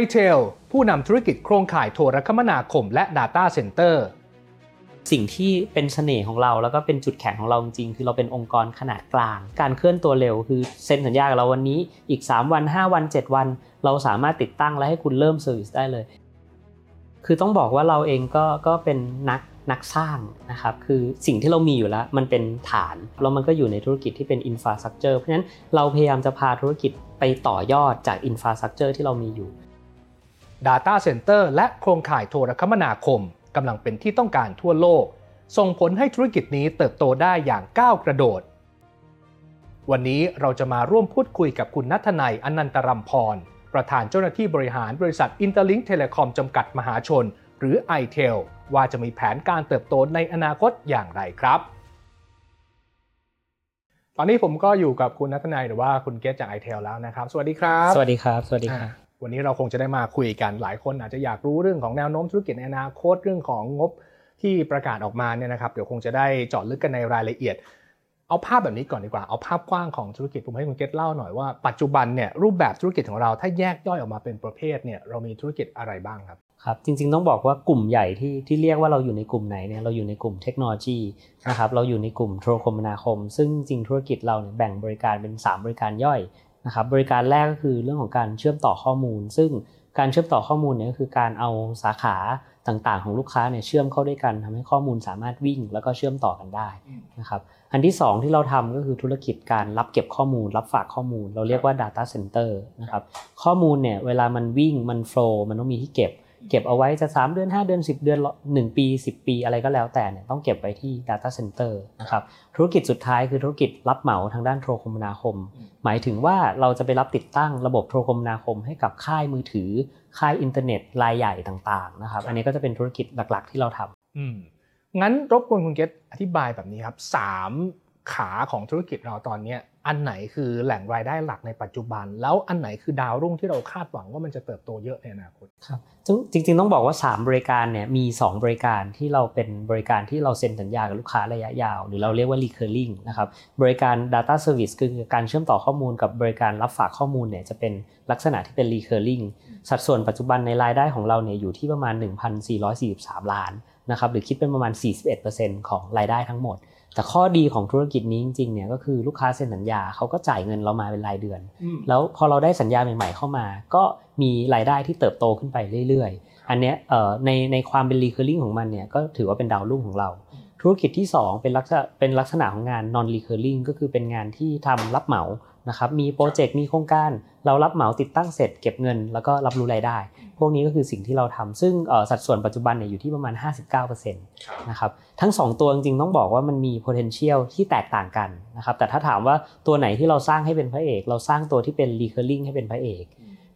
iTel ผู้นำธุรกิจโครงข่ายโทรคมนาคมและ Data Center สิ่งที่เป็นเสน่ห์ของเราแล้วก็เป็นจุดแข็งของเราจริงๆคือเราเป็นองค์กรขนาดกลาง การเคลื่อนตัวเร็วคือเซ็นสัญญากับเราวันนี้อีก 3 วัน 5 วัน 7 วัน เราสามารถติดตั้งและให้คุณเริ่มเซอร์วิสได้เลย คือต้องบอกว่าเราเองก็ก็เป็นนักนักสร้างนะครับคือสิ่งที่เรามีอยู่แล้วมันเป็นฐานแล้วมันก็อยู่ในธุรกิจที่เป็นอินฟราสตรักเจอร์เพราะฉะนั้นเราพยายามจะพาธุรกิจไปต่อยอดจาก infrastructure ที่เรามีอยู่ Data Center และโครงข่ายโทรคมนาคมกำลังเป็นที่ต้องการทั่วโลก ส่งผลให้ธุรกิจนี้เติบโตได้อย่างก้าวกระโดด วันนี้เราจะมาร่วมพูดคุยกับคุณณัฐนัยอนันตรัมพร ประธานเจ้าหน้าที่บริหารบริษัท Interlink Telecom จำกัดมหาชน หรือ iTel ว่าจะมีแผนการเติบโตในอนาคตอย่างไรครับตอนนี้ผมก็อยู่กับคุณนัทนายหรือว่าคุณเกตจาก iTel แล้วนะครับ สวัสดีครับ สวัสดีครับ สวัสดีครับ วันนี้เราคงจะได้มาคุยกันหลายคนอาจจะอยากรู้เรื่องของแนวโน้มธุรกิจในอนาคตเรื่องของงบที่ประกาศออกมาเนี่ยนะครับเดี๋ยวคงจะได้เจาะลึกกันในรายละเอียด เอาภาพแบบนี้ก่อนดีกว่าเอาภาพกว้างของธุรกิจผมให้คุณเกตเล่าหน่อยว่าปัจจุบันเนี่ยรูปแบบธุรกิจของเราถ้าแยกย่อยออกมาเป็นประเภทเนี่ยเรามีธุรกิจอะไรบ้างครับครับจริงๆต้องบอกว่ากลุ่มใหญ่ที่ที่เรียกว่าเราอยู่ในกลุ่มไหนเนี่ยเราอยู่ในกลุ่มเทคโนโลยีนะครับเราอยู่ในกลุ่มโทรคมนาคม ซึ่งจริงธุรกิจเราเนี่ยแบ่งบริการเป็น 3 บริการย่อย นะครับบริการแรกก็คือเรื่องของการเชื่อมต่อข้อมูล ซึ่งการเชื่อมต่อข้อมูลเนี่ยก็คือการเอาสาขาต่างๆ ของลูกค้าเนี่ยเชื่อมเข้าด้วยกันทำให้ข้อมูลสามารถวิ่ง แล้วก็เชื่อมต่อกันได้นะครับอันที่ 2 ที่เราทำก็คือธุรกิจการรับเก็บข้อมูล รับฝากข้อมูล เราเรียกว่า Data Center นะครับข้อมูลเนี่ยเวลามันวิ่งมันโฟล์มันต้องมีที่เก็บ เก็บเอาไว้จะ 3 เดือน 5 เดือน 10 เดือน 1 ปี 10 ปีอะไรก็แล้วแต่เนี่ยต้องเก็บไว้ที่ Data Center นะครับธุรกิจสุดท้ายคือธุรกิจรับเหมาทางด้านโทรคมนาคม หมายถึงว่าเราจะไปรับติดตั้งระบบโทรคมนาคมให้กับค่ายมือถือ ค่ายอินเทอร์เน็ตรายใหญ่ต่างๆนะครับอันนี้ก็จะเป็นธุรกิจหลักๆ ที่เราทำอืมงั้นรบกวนคุณเกตอธิบายแบบนี้ครับสามขาของธุรกิจเราตอนเนี้ย อันไหนคือแหล่งรายได้หลักในปัจจุบัน แล้วอันไหนคือดาวรุ่งที่เราคาดหวังว่ามันจะเติบโตเยอะในอนาคตครับจริง ๆ ต้องบอกว่า 3 บริการเนี่ยมี 2 บริการที่เราเป็นบริการที่เราเซ็นสัญญากับลูกค้าระยะยาว หรือเราเรียกว่า recurring นะครับบริการ data service คือการเชื่อมต่อข้อมูลกับบริการรับฝากข้อมูลเนี่ยจะเป็นลักษณะที่เป็น recurring สัดส่วนปัจจุบันในรายได้ของเราเนี่ยอยู่ที่ประมาณ 1,443 ล้าน นะครับหรือคิดเป็นประมาณ 41%ของรายได้ทั้งหมด แต่ข้อดีของธุรกิจนี้จริงๆเนี่ยก็คือลูกค้าเซ็นสัญญาเขาก็จ่ายเงินเรามาเป็นรายเดือน แล้วพอเราได้สัญญาใหม่ๆเข้ามา ก็มีรายได้ที่เติบโตขึ้นไปเรื่อยๆ อันเนี้ยในในความเป็น recurring ของมันเนี่ยก็ถือว่าเป็นดาวรุ่งของเรา ธุรกิจที่ 2 เป็นลักษณะเป็นลักษณะของงาน non recurring ก็คือเป็นงานที่ทำรับเหมา นะครับมีโปรเจกต์มีโครงการ เรารับเหมาติดตั้งเสร็จเก็บเงิน แล้วก็รับรู้รายได้ พวกนี้ก็คือสิ่งที่เราทำซึ่งสัดส่วนปัจจุบันเนี่ยอยู่ที่ประมาณ 59%นะครับทั้ง 2 ตัวจริงๆต้องบอกว่ามันมี potential ที่แตกต่างกันนะครับแต่ถ้าถามว่าตัวไหนที่เราสร้างให้เป็นพระเอก เราสร้างตัวที่เป็น recurring ให้เป็นพระเอก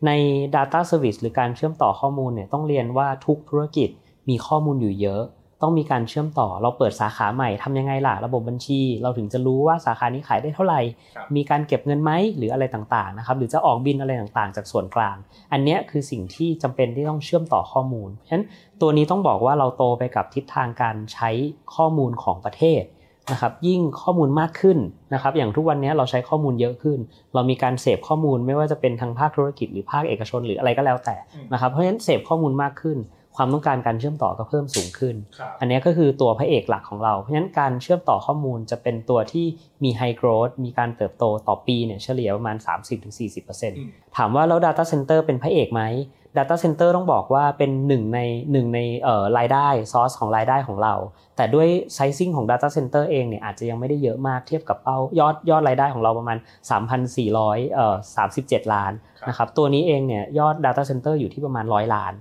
ใน data service หรือการเชื่อมต่อข้อมูลเนี่ยต้องเรียนว่าทุกธุรกิจมีข้อมูลอยู่เยอะ ต้องมีการเชื่อมต่อ เราเปิดสาขาใหม่ทำยังไงล่ะ ระบบบัญชี เราถึงจะรู้ว่าสาขานี้ขายได้เท่าไหร่ มีการเก็บเงินไหมหรืออะไรต่างๆนะครับ หรือจะออกบินอะไรต่างๆ จากส่วนกลาง อันนี้คือสิ่งที่จำเป็นที่ต้องเชื่อมต่อข้อมูล เพราะฉะนั้นตัวนี้ต้องบอกว่าเราโตไปกับทิศทางการใช้ข้อมูลของประเทศนะครับยิ่งข้อมูลมากขึ้นนะครับอย่างทุกวันนี้เราใช้ข้อมูลเยอะขึ้น เรามีการเสพข้อมูลไม่ว่าจะเป็นทางภาคธุรกิจหรือภาคเอกชนหรืออะไรก็แล้วแต่นะครับเพราะฉะนั้นเสพข้อมูลมากขึ้น ความต้องการการเชื่อมต่อก็เพิ่มสูงขึ้น อันนี้ก็คือตัวพระเอกหลักของเรา เพราะฉะนั้นการเชื่อมต่อข้อมูลจะเป็นตัวที่มี high growth มีการเติบโตต่อปีเนี่ยเฉลี่ยประมาณ 30-40%ถามว่าแล้ว data center เป็นพระเอกไหม Data Center ต้องบอกว่าเป็นหนึ่งในหนึ่งในเอ่อรายได้ซอสของรายได้ของเรา แต่ด้วยไซซิ่งของ Data Center เองเนี่ยอาจจะยังไม่ได้เยอะมากเทียบกับเป้ายอดยอดรายได้ของเราประมาณ 3,400เอ่อ37 ล้านนะครับตัวนี้เองเนี่ยยอด Data Center อยู่ที่ประมาณ 100 ล้าน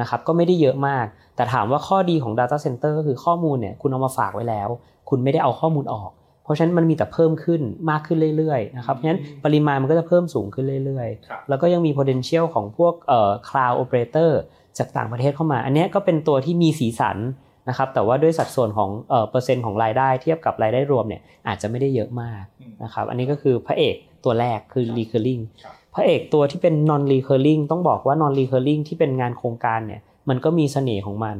นะครับก็ไม่ได้เยอะมาก แต่ถามว่าข้อดีของ Data Center ก็คือข้อมูลเนี่ยคุณเอามาฝากไว้แล้ว คุณไม่ได้เอาข้อมูลออก เพราะฉะนั้นมันมีแต่เพิ่มขึ้นมากขึ้นเรื่อยๆนะครับเพราะฉะนั้นปริมาณมันก็จะเพิ่มสูงขึ้นเรื่อยๆ แล้วก็ยังมี potential ของพวกเอ่อ cloud operator จากต่างประเทศเข้ามา อันนี้ก็เป็นตัวที่มีสีสันนะครับแต่ว่าด้วยสัดส่วนของเอ่อเปอร์เซ็นต์ของรายได้เทียบกับรายได้รวมเนี่ยอาจจะไม่ได้เยอะมากนะครับอันนี้ก็คือพระเอกตัวแรกคือ recurring พระเอกตัวที่เป็น non recurring ต้องบอกว่า non recurring ที่เป็นงานโครงการเนี่ยมันก็มีเสน่ห์ของมัน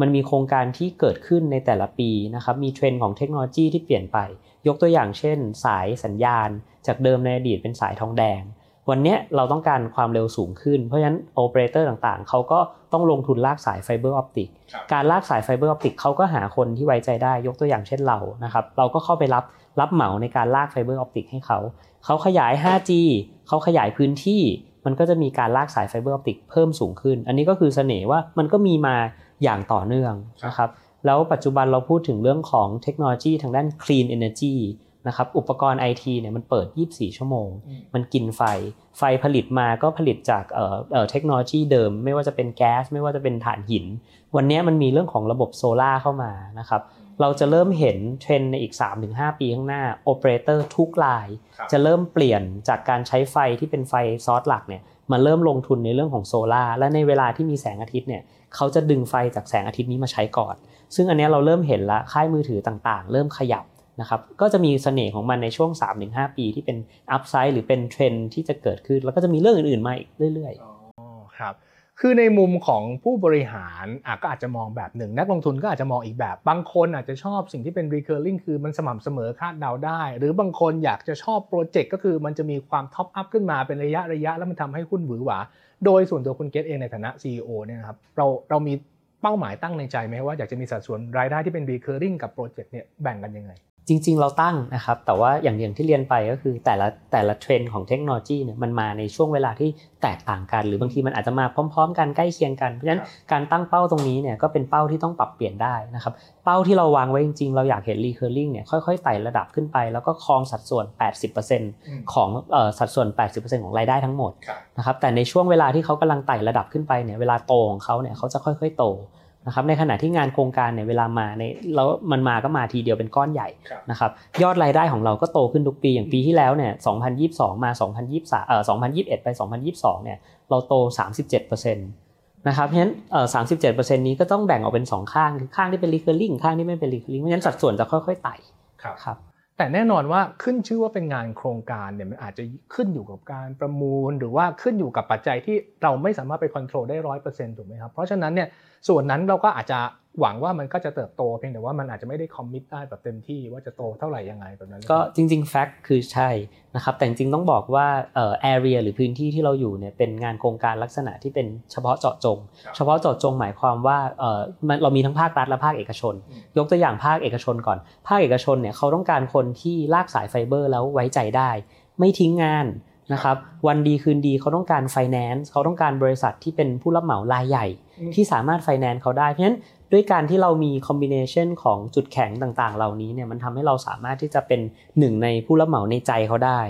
มันมีโครงการที่เกิดขึ้นในแต่ละปีนะครับ มีเทรนด์ของเทคโนโลยีที่เปลี่ยนไป ยกตัวอย่างเช่น สายสัญญาณ จากเดิมในอดีตเป็นสายทองแดง วันนี้เราต้องการความเร็วสูงขึ้น เพราะฉะนั้นโอเปอเรเตอร์ต่างๆ เขาก็ต้องลงทุนลากสาย fiber optic การลากสาย fiber optic เขาก็หาคนที่ไว้ใจได้ ยกตัวอย่างเช่นเรา นะครับ เราก็เข้าไปรับ รับเหมาในการลาก fiber optic ให้เขา เขาขยาย 5G เขาขยายพื้นที่ มันก็จะมีการลากสาย fiber optic เพิ่มสูงขึ้น อันนี้ก็คือเสน่ห์ว่ามันก็มีมาอย่างต่อเนื่องนะครับ แล้วปัจจุบันเราพูดถึงเรื่องของเทคโนโลยีทางด้าน clean energy นะครับ อุปกรณ์ไอทีเนี่ยมันเปิด 24 ชั่วโมง มันกินไฟ ไฟผลิตมาก็ผลิตจากเอ่อเอ่อเทคโนโลยีเดิม ไม่ว่าจะเป็นแก๊ส ไม่ว่าจะเป็นถ่านหิน วันนี้มันมีเรื่องของระบบโซลา่าเข้ามานะครับ เราจะเริ่มเห็นเทรนในอีก 3-5 ปีข้างหน้าโอเปอเรเตอร์ทุกราย จะเริ่มเปลี่ยนจากการใช้ไฟที่เป็นไฟซอสหลักเนี่ยมาเริ่มลงทุนในเรื่องของโซลา่าและในเวลาที่มีแสงอาทิตย์เนี่ยเขาจะดึงไฟจากแสงอาทิตย์นี้มาใช้ก่อน ซึ่งอันนี้เราเริ่มเห็นละค่ายมือถือต่างๆ เริ่มขยับนะครับก็จะมีเสน่ห์ของมันในช่วง 3-5 ปีที่เป็น upside หรือเป็นเทรนที่จะเกิดขึ้น แล้วก็จะมีเรื่องอื่นๆมาอีกเรื่อยๆอ๋อครับ คือในมุมของผู้บริหารอะก็อาจจะมองแบบหนึ่ง นักลงทุนก็อาจจะมองอีกแบบ บางคนอาจจะชอบสิ่งที่เป็น recurring คือมันสม่ำเสมอคาดเดาได้ หรือบางคนอยากจะชอบ project ก็คือมันจะมีความ top up ขึ้นมาเป็นระยะระยะแล้วมันทำให้หุ้นหวือหวา โดยส่วนตัวคุณเกตเองในฐานะ CEO เนี่ยครับเราเรามีเป้าหมายตั้งในใจไหมว่าอยากจะมีสัดส่วนรายได้ที่เป็น recurring กับโปรเจกต์เนี่ยแบ่งกันยังไง จริง ๆ เราตั้งนะครับ แต่ว่าอย่างอย่างที่เรียนไปก็คือแต่ละแต่ละเทรนด์ของเทคโนโลยีเนี่ยมันมาในช่วงเวลาที่แตกต่างกัน หรือบางทีมันอาจจะมาพร้อม ๆ กันใกล้เคียงกัน เพราะฉะนั้นการตั้งเป้าตรงนี้เนี่ยก็เป็นเป้าที่ต้องปรับเปลี่ยนได้นะครับ เป้าที่เราวางไว้จริง ๆ เราอยากเห็น recurring เนี่ยค่อยๆไต่ระดับขึ้นไป แล้วก็ครองสัดส่วน 80%ของเอ่อสัดส่วน 80%ของรายได้ทั้งหมดนะครับแต่ในช่วงเวลาที่เขากำลังไต่ระดับขึ้นไปเนี่ยเวลาโตของเขาเนี่ยเขาจะค่อย ๆ โต นะครับในขณะที่งานโครงการเนี่ยเวลามาในแล้วมันมาก็มาทีเดียวเป็นก้อนใหญ่นะครับยอดรายได้ของเราก็โตขึ้นทุกปีอย่างปีที่แล้วเนี่ย2022 มา 2023เอ่อ2021 ไป 2022เนี่ยเราโต 37%นะครับเพราะฉะนั้นเอ่อ37%นี้ก็ต้องแบ่งออกเป็น2ข้างคือข้างที่เป็น recurring ข้างที่ไม่เป็น recurring เพราะฉะนั้นสัดส่วนจะค่อยๆไต่ครับแต่แน่นอนว่าขึ้นชื่อว่าเป็นงานโครงการเนี่ยมันอาจจะขึ้นอยู่กับการประมูล หรือว่าขึ้นอยู่กับปัจจัยที่เราไม่สามารถไปควบคุมได้ร้อยเปอร์เซ็นต์ถูกไหมครับเพราะฉะนั้นเนี่ย ส่วนนั้นเราก็อาจจะหวังว่ามันก็จะเติบโตเพียงแต่ว่ามันอาจจะไม่ได้คอมมิตได้แบบเต็มที่ว่าจะโตเท่าไหร่ยังไงแบบนั้น ก็จริงๆแฟกต์คือใช่นะครับแต่จริงๆต้องบอกว่าเอ่อแอเรียหรือพื้นที่ที่เราอยู่เนี่ยเป็นงานโครงการลักษณะที่เป็นเฉพาะเจาะจง เฉพาะเจาะจงหมายความว่าเอ่อเรามีทั้งภาครัฐและภาคเอกชน ยกตัวอย่างภาคเอกชนก่อน ภาคเอกชนเนี่ยเขาต้องการคนที่ลากสายไฟเบอร์แล้วไว้ใจได้ ไม่ทิ้งงานนะครับวันดีคืนดีเขาต้องการไฟแนนซ์เขาต้องการบริษัทที่เป็นผู้รับเหมารายใหญ่ ที่สามารถไฟแนนซ์เขาได้เพราะฉะนั้นด้วยการที่เรามี combination ของจุดแข็งต่างๆ เหล่านี้เนี่ยมันทำให้เราสามารถที่จะเป็นหนึ่งในผู้รับเหมาในใจเขาได้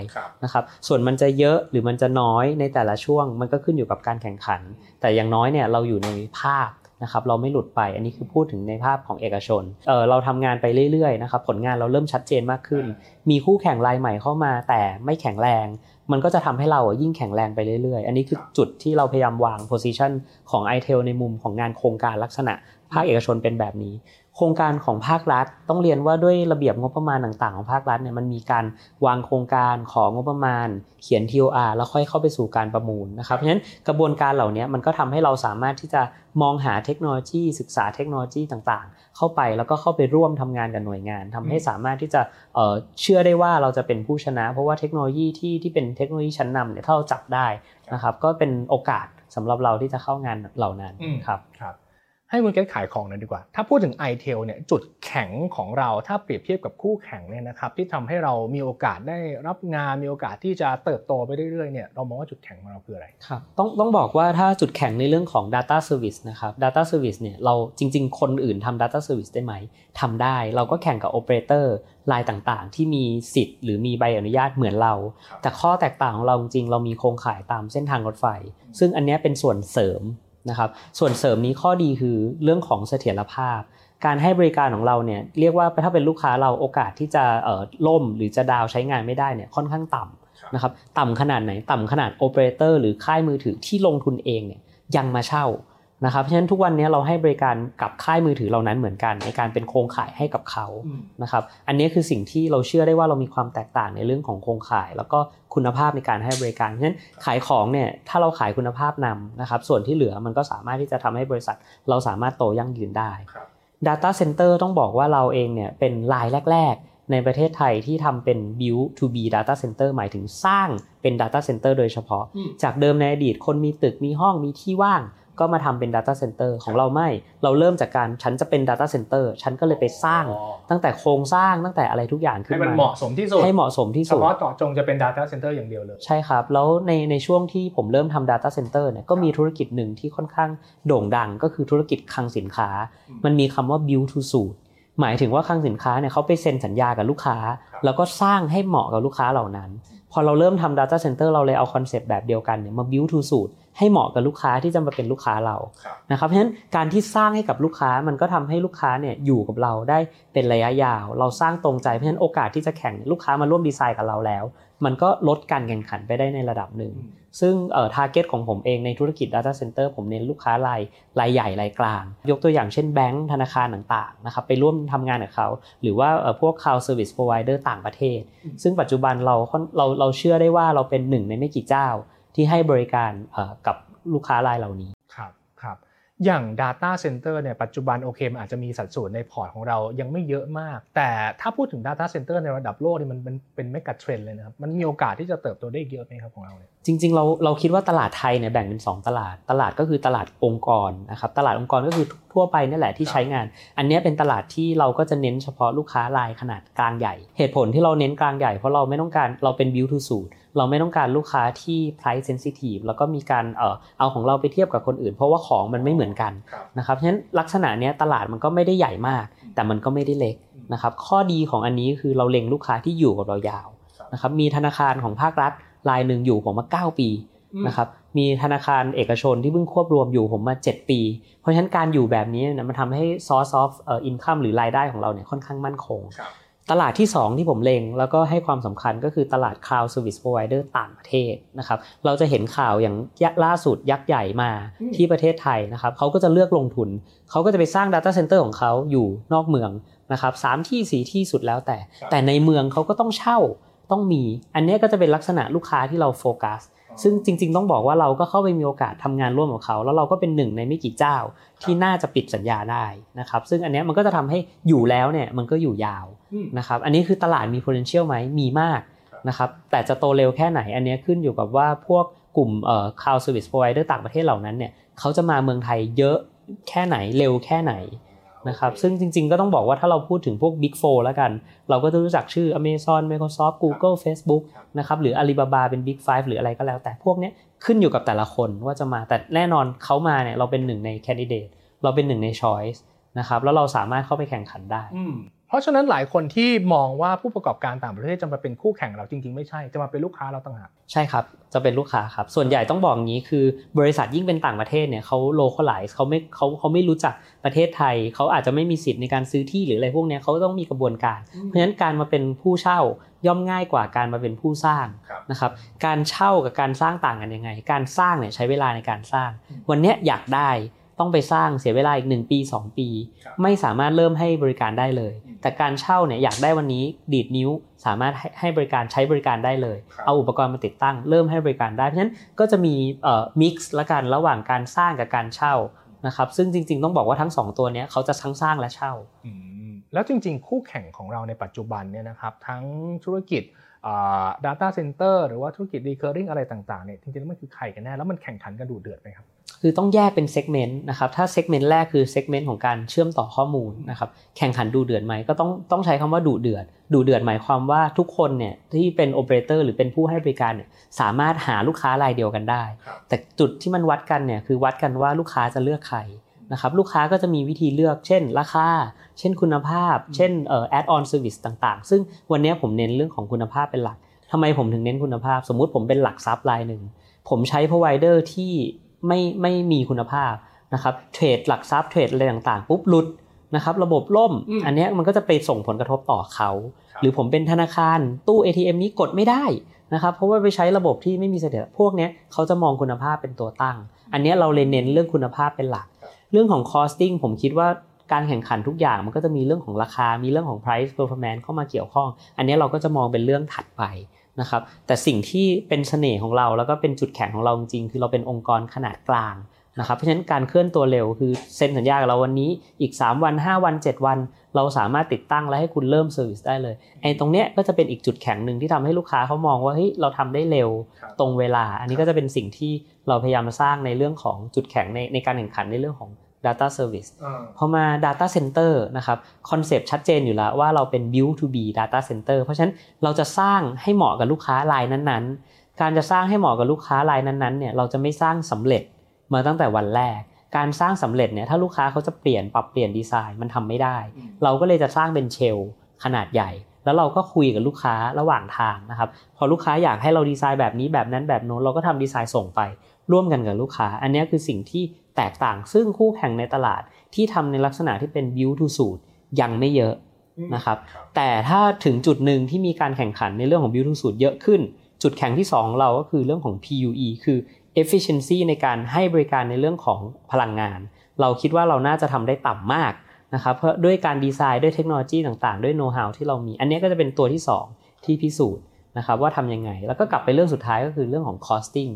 นะครับส่วนมันจะเยอะหรือมันจะน้อยในแต่ละช่วง มันก็ขึ้นอยู่กับการแข่งขัน แต่อย่างน้อยเนี่ยเราอยู่ในภาพนะครับเราไม่หลุดไปอันนี้คือพูดถึงในภาพของเอกชนเออเราทำงานไปเรื่อยๆนะครับผลงานเราเริ่มชัดเจนมากขึ้น มีคู่แข่งรายใหม่เข้ามาแต่ไม่แข็งแรง มันก็จะทำให้เรายิ่งแข็งแรงไปเรื่อยๆ อันนี้คือจุดที่เราพยายามวางโพซิชันของ i t เทในมุมของงานโครงการลักษณะ ภาคเอกชนเป็นแบบนี้ ครงการของภาครัฐ ต้องเรียนว่าด้วยระเบียบงบประมาณต่างๆ ของภาครัฐเนี่ยมันมีการวางโครงการของงบประมาณ เขียน TOR แล้วค่อยเข้าไปสู่การประมูลนะครับเพราะฉะนั้นกระบวนการเหล่านี้มันก็ทำให้เราสามารถที่จะมองหาเทคโนโลยี ศึกษาเทคโนโลยีต่างๆ เข้าไปแล้วก็เข้าไปร่วมทำงานกับหน่วยงานทำให้สามารถที่จะเชื่อได้ว่าเราจะเป็นผู้ชนะ เพราะว่าเทคโนโลยีที่ที่เป็นเทคโนโลยีชั้นนำเนี่ยถ้าเราจับได้นะครับก็เป็นโอกาสสำหรับเราที่จะเข้างานเหล่านั้นครับครับ ให้คุณเกตขายของหน่อยดีกว่า ถ้าพูดถึง i t เทลเนี่ยจุดแข็งของเราถ้าเปรียบเทียบกับคู่แข่งเนี่ยนะครับที่ทำให้เรามีโอกาสได้รับงานมีโอกาสที่จะเติบโตไปเรื่อยๆเนี่ยเรามองว่าจุดแข็งของเราคืออะไรครับต้องต้องบอกว่าถ้าจุดแข็งในเรื่องของ Data Service นะครับ Data Service เนี่ยเราจริง ๆ คนอื่นทำ Data Service ได้ไหมทำได้เราก็แข่งกับโอเปอเรเตอร์รายต่างๆ ที่มีสิทธิ์หรือมีใบอนุญาตเหมือนเรา แต่ข้อแตกต่างของเราจริงๆเรามีโครงข่ายตามเส้นทางรถไฟ ซึ่งอันนี้เป็นส่วนเสริม นะครับส่วนเสริมนี้ข้อดีคือเรื่องของเสถียรภาพ การให้บริการของเราเนี่ยเรียกว่าถ้าเป็นลูกค้าเราโอกาสที่จะล่มหรือจะดาวใช้งานไม่ได้เนี่ยค่อนข้างต่ำนะครับต่ำขนาดไหนต่ำขนาดโอเปอเรเตอร์หรือค่ายมือถือที่ลงทุนเองเนี่ยยังมาเช่า นะครับเพราะฉะนั้นทุกวันนี้เราให้บริการกับค่ายมือถือเหล่านั้นเหมือนกัน ในการเป็นโครงข่ายให้กับเขานะครับอันนี้คือสิ่งที่เราเชื่อได้ว่าเรามีความแตกต่างในเรื่องของโครงข่าย แล้วก็คุณภาพในการให้บริการเพราะฉะนั้นขายของเนี่ยถ้าเราขายคุณภาพนำนะครับส่วนที่เหลือมันก็สามารถที่จะทำให้บริษัท เราสามารถโตยั่งยืนได้ Data Center ต้องบอกว่าเราเองเนี่ยเป็นรายแรก ๆ ในประเทศไทยที่ทำเป็น build to be data center หมายถึงสร้างเป็น data center โดยเฉพาะ จากเดิมในอดีตคนมีตึกมีห้องมีที่ว่าง ก็มาทำเป็น Data Center ของเราไม่ เราเริ่มจากการฉันจะเป็น Data Center ฉันก็เลยไปสร้างตั้งแต่โครงสร้างตั้งแต่อะไรทุกอย่างขึ้นให้มามันเหมาะสมที่สุดให้เหมาะสมที่เฉสุดพาะเจาะจงจะเป็น Data Center อย่างเดียวเลย ใช่ครับ แล้วในในช่วงที่ผมเริ่มทำ Data Center เนี่ยก็มีธุรกิจหนึ่งที่ค่อนข้างโด่งดังก็คือธุรกิจคลังสินค้าอืมมันมีคำว่า build to suit หมายถึงว่าคลังสินค้าเนี่ยเขาไปเซ็นสัญญากับลูกค้าครับแล้วก็สร้างให้เหมาะกับลูกค้าเหล่านั้น พอเราเริ่มทำ Data Center เราเลยเอา concept แบบเดียวกันเนี่ยมา build to suit ให้เหมาะกับลูกค้าที่จะมาเป็นลูกค้าเราครับนะครับเพราะฉะนั้นการที่สร้างให้กับลูกค้ามันก็ทำให้ลูกค้าเนี่ยอยู่กับเราได้เป็นระยะยาว เราสร้างตรงใจเพราะฉะนั้นโอกาสที่จะแข่งลูกค้ามาร่วมดีไซน์กับเราแล้ว มันก็ลดการแข่งขันไปได้ในระดับหนึ่ง ซึ่งเอ่อ target ของผมเองในธุรกิจ data center ผมเน้นลูกค้ารายรายใหญ่รายกลาง ยกตัวอย่างเช่นแบงก์ธนาคารต่างๆนะครับไปร่วมทำงานกับเขา หรือว่าเอ่อพวก cloud service provider ต่างประเทศอืมซึ่งปัจจุบันเราค่อนเราเราเชื่อได้ว่าเราเป็นหนึ่งในไม่กี่เจ้าที่ให้บริการเอ่อกับลูกค้ารายเหล่านี้ครับครับ อย่าง Data Center เนี่ยปัจจุบันโอเคมันอาจจะมีสัดส่วนในพอร์ตของเรายังไม่เยอะมาก แต่ถ้าพูดถึง Data Center ในระดับโลกนี่มันเป็นเป็นเมกะเทรนเลยนะครับมันมีโอกาสที่จะเติบโตได้เยอะไหมครับของเราเนี่ยจริงๆเราเราคิดว่าตลาดไทยเนี่ยแบ่งเป็น 2 ตลาด ตลาดก็คือตลาดองค์กรนะครับตลาดองค์กรก็คือทั่วไปนี่แหละที่ใช้งาน อันเนี้ยเป็นตลาดที่เราก็จะเน้นเฉพาะลูกค้ารายขนาดกลางใหญ่ เหตุผลที่เราเน้นกลางใหญ่เพราะเราไม่ต้องการเราเป็น build to suit เราไม่ต้องการลูกค้าที่ price sensitive แล้วก็มีการเอ่อเอาของเราไปเทียบกับคนอื่น เพราะว่าของมันไม่เหมือนกันครับนะครับฉะนั้นลักษณะเนี้ยตลาดมันก็ไม่ได้ใหญ่มาก แต่มันก็ไม่ได้เล็กนะครับข้อดีของอันนี้คือเราเล็งลูกค้าที่อยู่กับเรายาวครับนะครับมีธนาคารของภาครัฐ รายหนึ่งอยู่ผมมา 9 ปีนะครับมีธนาคารเอกชนที่เพิ่งควบรวมอยู่ผมมา 7 ปี เพราะฉะนั้นการอยู่แบบนี้เนี่ยมันทำให้ source of เอ่อ income หรือรายได้ของเราเนี่ยค่อนข้างมั่นคงครับตลาดที่ 2 ที่ผมเล็งแล้วก็ให้ความสำคัญก็คือตลาด cloud service provider ต่างประเทศนะครับเราจะเห็นข่าวอย่างล่าสุดยักษ์ใหญ่มาอืมที่ประเทศไทยนะครับเขาก็จะเลือกลงทุน เขาก็จะไปสร้าง data center ของเขาอยู่นอกเมืองนะครับสามที่สี่ที่สุดแล้วแต่ แต่ในเมืองเขาก็ต้องเช่า ต้องมี อันเนี้ยก็จะเป็นลักษณะลูกค้าที่เราโฟกัส ซึ่งจริง ๆ ต้องบอกว่าเราก็เข้าไปมีโอกาสทำงานร่วมกับเขา แล้วเราก็เป็นหนึ่งในไม่กี่เจ้าที่น่าจะปิดสัญญาได้นะครับ ซึ่งอันเนี้ยมันก็จะทำให้อยู่แล้วเนี่ยมันก็อยู่ยาวอืมนะครับ อันนี้คือตลาดมี potential ไหมมีมากครับนะครับแต่จะโตเร็วแค่ไหนอันเนี้ยขึ้นอยู่กับว่าพวกกลุ่มเอ่อ cloud service provider ต่างประเทศเหล่านั้นเนี่ยเขาจะมาเมืองไทยเยอะแค่ไหนเร็วแค่ไหน นะครับซึ่งจริงๆก็ต้องบอกว่าถ้าเราพูดถึงพวก Big 4แล้วกัน เราก็จะรู้จักชื่อ Amazon Microsoft Google Facebook ครับนะครับหรือ Alibaba เป็น Big 5 หรืออะไรก็แล้ว แต่พวกเนี้ยขึ้นอยู่กับแต่ละคนว่าจะมาแต่แน่นอนเขามาเนี่ยเราเป็นหนึ่งใน candidate เราเป็นหนึ่งใน choice นะครับแล้วเราสามารถเข้าไปแข่งขันได้อืม เพราะฉะนั้นหลายคนที่มองว่าผู้ประกอบการต่างประเทศจะมาเป็นคู่แข่งเราจริง ๆ ไม่ใช่จะมาเป็นลูกค้าเราต่างหากใช่ครับ จะเป็นลูกค้าครับ ส่วนใหญ่ต้องบอกอย่างนี้คือบริษัทยิ่งเป็นต่างประเทศเนี่ยเขา localize เขาไม่เขาเขาไม่รู้จักประเทศไทย เขาอาจจะไม่มีสิทธิ์ในการซื้อที่หรืออะไรพวกเนี้ยเขาต้องมีกระบวนการ เพราะฉะนั้นการมาเป็นผู้เช่าย่อมง่ายกว่าการมาเป็นผู้สร้างครับนะครับการเช่ากับการสร้างต่างกันยังไง การสร้างเนี่ยใช้เวลาในการสร้าง วันเนี้ยอยากได้ ต้องไปสร้างเสียเวลาอีก 1 ปี 2 ปีครับไม่สามารถเริ่มให้บริการได้เลยอืมแต่การเช่าเนี่ยอยากได้วันนี้ดีดนิ้วสามารถให้ให้บริการใช้บริการได้เลยครับเอาอุปกรณ์มาติดตั้ง เริ่มให้บริการได้เพราะฉะนั้นก็จะมีเอ่อ mix ละกันระหว่างการสร้างกับการเช่านะครับซึ่งจริง ๆ ต้องบอกว่าทั้งสองตัวเนี้ยเขาจะทั้งสร้างและเช่าอืมแล้วจริง ๆ คู่แข่งของเราในปัจจุบันเนี่ยนะครับทั้งธุรกิจอ่า data center หรือว่าธุรกิจ recurring อะไรต่างๆเนี่ยจริงๆแล้วมันคือใครกันแน่แล้วมันแข่งขันกันดุเดือดไหมครับคือต้องแยกเป็น segment นะครับถ้า segment แรกคือ segment ของการเชื่อมต่อข้อมูลนะครับแข่งขันดูเดือดไหมก็ต้องต้องใช้คำว่าดูเดือด ดูเดือดหมายความว่าทุกคนเนี่ยที่เป็นโอเปอเรเตอร์หรือเป็นผู้ให้บริการเนี่ยสามารถหาลูกค้ารายเดียวกันได้ครับแต่จุดที่มันวัดกันเนี่ยคือวัดกันว่าลูกค้าจะเลือกใคร นะครับลูกค้าก็จะมีวิธีเลือก เช่น ราคา เช่นคุณภาพ เช่นเอ่อ add on service ต่างๆ ซึ่งวันนี้ผมเน้นเรื่องของคุณภาพเป็นหลักทำไมผมถึงเน้นคุณภาพ สมมุติผมเป็นหลักทรัพย์รายหนึ่ง ผมใช้ provider ที่ไม่ไม่มีคุณภาพนะครับเทรดหลักทรัพย์เทรดอะไรต่างๆ ปุ๊บหลุดนะครับระบบล่มอืมอันเนี้ยมันก็จะไปส่งผลกระทบต่อเขาครับหรือผมเป็นธนาคารตู้ ATM นี้กดไม่ได้นะครับเพราะว่าไปใช้ระบบที่ไม่มีเสถียรพวกเนี้ยเขาจะมองคุณภาพเป็นตัวตั้ง อันเนี้ยเราเลยเน้นเรื่องคุณภาพเป็นหลัก เรื่องของ costing ผมคิดว่าการแข่งขันทุกอย่างมันก็จะมีเรื่องของราคา มีเรื่องของ price performance เข้ามาเกี่ยวข้อง อันนี้เราก็จะมองเป็นเรื่องถัดไปนะครับ แต่สิ่งที่เป็นเสน่ห์ของเราแล้วก็เป็นจุดแข็งของเราจริงๆ คือเราเป็นองค์กรขนาดกลาง นะครับเพราะฉะนั้นการเคลื่อนตัวเร็วคือเซ็นสัญญากับเราวันนี้อีก 3 วัน 5 วัน 7 วัน เราสามารถติดตั้งและให้คุณเริ่ม service ได้เลยไอ้ตรงเนี้ยก็จะเป็นอีกจุดแข็งหนึ่งที่ทำให้ลูกค้าเขามองว่าเฮ้ยเราทำได้เร็วครับตรงเวลา อันนี้ก็จะเป็นสิ่งที่เราพยายามมาสร้างในเรื่องของจุดแข็งในในการแข่งขันในเรื่องของ Data Service อ่าพอมา Data Center นะครับ concept ชัดเจนอยู่แล้วว่าเราเป็น build to suit data center เพราะฉะนั้นเราจะสร้างให้เหมาะกับลูกค้ารายนั้นๆ การจะสร้างให้เหมาะกับลูกค้ารายนั้นๆเนี่ยเราจะไม่สร้างสำเร็จ มาตั้งแต่วันแรก การสร้างสำเร็จเนี่ยถ้าลูกค้าเขาจะเปลี่ยนปรับเปลี่ยนดีไซน์มันทำไม่ได้อืมเราก็เลยจะสร้างเป็นเชลล์ขนาดใหญ่ แล้วเราก็คุยกับลูกค้าระหว่างทางนะครับพอลูกค้าอยากให้เราดีไซน์แบบนี้แบบนั้นแบบโน้นเราก็ทำดีไซน์ส่งไป ร่วมกันกับลูกค้า อันนี้คือสิ่งที่แตกต่างซึ่งคู่แข่งในตลาดที่ทำในลักษณะที่เป็น build to suit ยังไม่เยอะนะครับแต่ถ้าถึงจุดหนึ่งที่มีการแข่งขันในเรื่องของ build to suit เยอะขึ้น จุดแข่งที่2ของเราก็คือเรื่องของ PUE คือ efficiency ในการให้บริการในเรื่องของพลังงาน เราคิดว่าเราน่าจะทำได้ต่ำมากนะครับเพราะด้วยการดีไซน์ด้วยเทคโนโลยีต่างๆ ด้วยโน้ตฮาวที่เรามี อันนี้ก็จะเป็นตัวที่ 2 ที่พิสูจน์นะครับว่าทำยังไง แล้วก็กลับไปเรื่องสุดท้ายก็คือเรื่องของ costing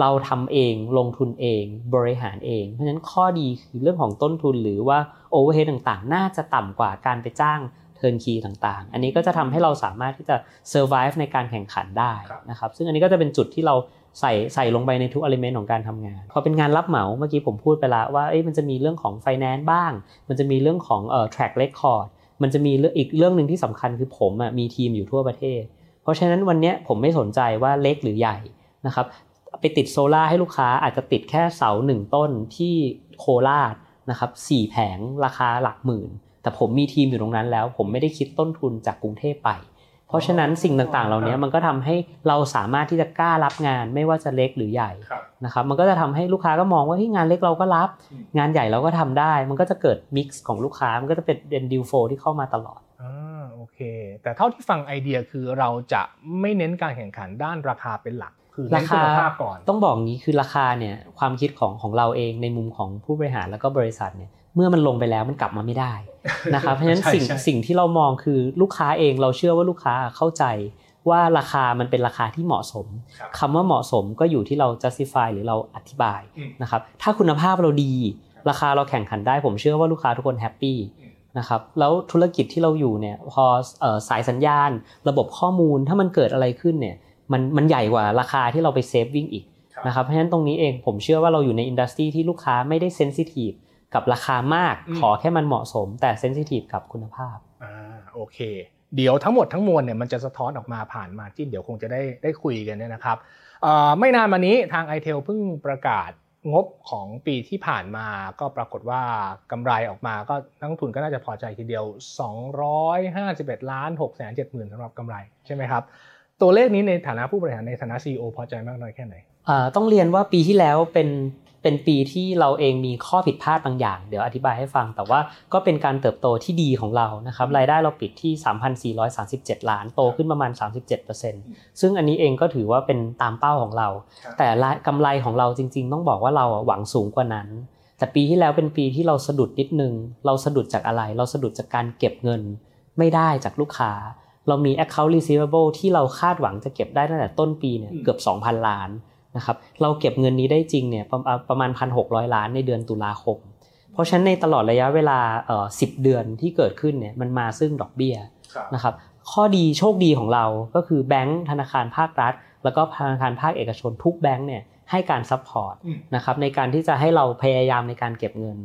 เราทำเองลงทุนเองบริหารเอง เพราะฉะนั้นข้อดีคือเรื่องของต้นทุนหรือว่า overhead ต่างๆ น่าจะต่ำกว่าการไปจ้างเทิร์นคีต่างๆ อันนี้ก็จะทำให้เราสามารถที่จะ survive ในการแข่งขันได้นะครับ ซึ่งอันนี้ก็จะเป็นจุดที่เรา ใส่ใส่ลงไปในทุก element ของการทำงาน พอเป็นงานรับเหมาเมื่อกี้ผมพูดไปแล้วว่ามันจะมีเรื่องของ finance บ้าง มันจะมีเรื่องของเอ่อ track record มันจะมีอีกเรื่องหนึ่งที่สำคัญคือผมอะมีทีมอยู่ทั่วประเทศ เพราะฉะนั้นวันนี้ผมไม่สนใจว่าเล็กหรือใหญ่นะครับไปติดโซล่าให้ลูกค้าอาจจะติดแค่เสาหนึ่งต้นที่โคราชนะครับสี่แผงราคาหลักหมื่น แต่ผมมีทีมอยู่ตรงนั้นแล้ว ผมไม่ได้คิดต้นทุนจากกรุงเทพไป เพราะฉะนั้นสิ่งต่างๆ เหล่านี้มันก็ทำให้เราสามารถที่จะกล้ารับงานไม่ว่าจะเล็กหรือใหญ่ครับนะครับ มันก็จะทำให้ลูกค้าก็มองว่าเฮ้ยงานเล็กเราก็รับอืมงานใหญ่เราก็ทำได้ มันก็จะเกิดมิกซ์ของลูกค้ามันก็จะเป็นเดนดิวโฟที่เข้ามาตลอดอ่าโอเค แต่เท่าที่ฟังไอเดียคือเราจะไม่เน้นการแข่งขันด้านราคาเป็นหลักคือเน้นคุณภาพก่อนต้องบอกงี้คือราคาเนี่ยความคิดของของเราเองในมุมของผู้บริหารแล้วก็บริษัทเนี่ย เมื่อมันลงไปแล้วมันกลับมาไม่ได้นะครับเพราะฉะนั้นใช่สิ่งใช่สิ่งที่เรามองคือลูกค้าเองเราเชื่อว่าลูกค้าเข้าใจว่าราคามันเป็นราคาที่เหมาะสมครับคำว่าเหมาะสมก็อยู่ที่เรา justify หรือเราอธิบายอืมนะครับถ้าคุณภาพเราดี ราคาเราแข่งขันได้ ผมเชื่อว่าลูกค้าทุกคนแฮปปี้อืมนะครับแล้วธุรกิจที่เราอยู่เนี่ยพอเอ่อสายสัญญาณ ระบบข้อมูลถ้ามันเกิดอะไรขึ้นเนี่ยมันมันใหญ่กว่าราคาที่เราไป saving อีกครับนะครับเพราะฉะนั้นตรงนี้เองผมเชื่อว่าเราอยู่ใน industry ที่ลูกค้าไม่ได้ sensitive กับราคามากอืมขอแค่มันเหมาะสม แต่ sensitive กับคุณภาพอ่าโอเค เดี๋ยวทั้งหมดทั้งมวลเนี่ยมันจะสะท้อนออกมาผ่าน margin เดี๋ยวคงจะได้ได้คุยกันเนี่ยนะครับเอ่อไม่นานมานี้ทาง i t e l เพิ่งประกาศงบของปีที่ผ่านมาก็ปรากฏว่ากำไรออกมาก็นักลงทุนก็น่าจะพอใจทีเดียว 251 ล้าน6 7 0 0 0สำหรับกำไรใช่ไหมครับ ตัวเลขนี้ในฐานะผู้บริหารในฐานะ CEO พอใจมากน้อยแค่ไหนอ่าต้องเรียนว่าปีที่แล้วเป็น เป็นปีที่เราเองมีข้อผิดพลาดบางอย่าง เดี๋ยวอธิบายให้ฟัง แต่ว่าก็เป็นการเติบโตที่ดีของเรานะครับรายได้เราปิดที่ 3,437 ล้านโตขึ้นประมาณ 37%ซึ่งอันนี้เองก็ถือว่าเป็นตามเป้าของเราครับแต่รายกำไรของเราจริง ๆ ต้องบอกว่าเราอะหวังสูงกว่านั้น แต่ปีที่แล้วเป็นปีที่เราสะดุดนิดนึง เราสะดุดจากอะไร เราสะดุดจากการเก็บเงิน ไม่ได้จากลูกค้าเรามี account receivable ที่เราคาดหวังจะเก็บได้ตั้งแต่ต้นปีเนี่ยอืมเกือบ 2,000 ล้าน นะครับเราเก็บเงินนี้ได้จริงเนี่ยประมาณประมาณ 1,600 ล้านในเดือนตุลาคม เพราะฉะนั้นในตลอดระยะเวลาเอ่อ10เดือนที่เกิดขึ้นเนี่ยมันมาซึ่งดอกเบี้ยครับนะครับข้อดีโชคดีของเราก็คือแบงก์ธนาคารภาครัฐ แล้วก็ธนาคารภาคเอกชนทุกแบงก์เนี่ยให้การ support อืมนะครับในการที่จะให้เราพยายามในการเก็บเงิน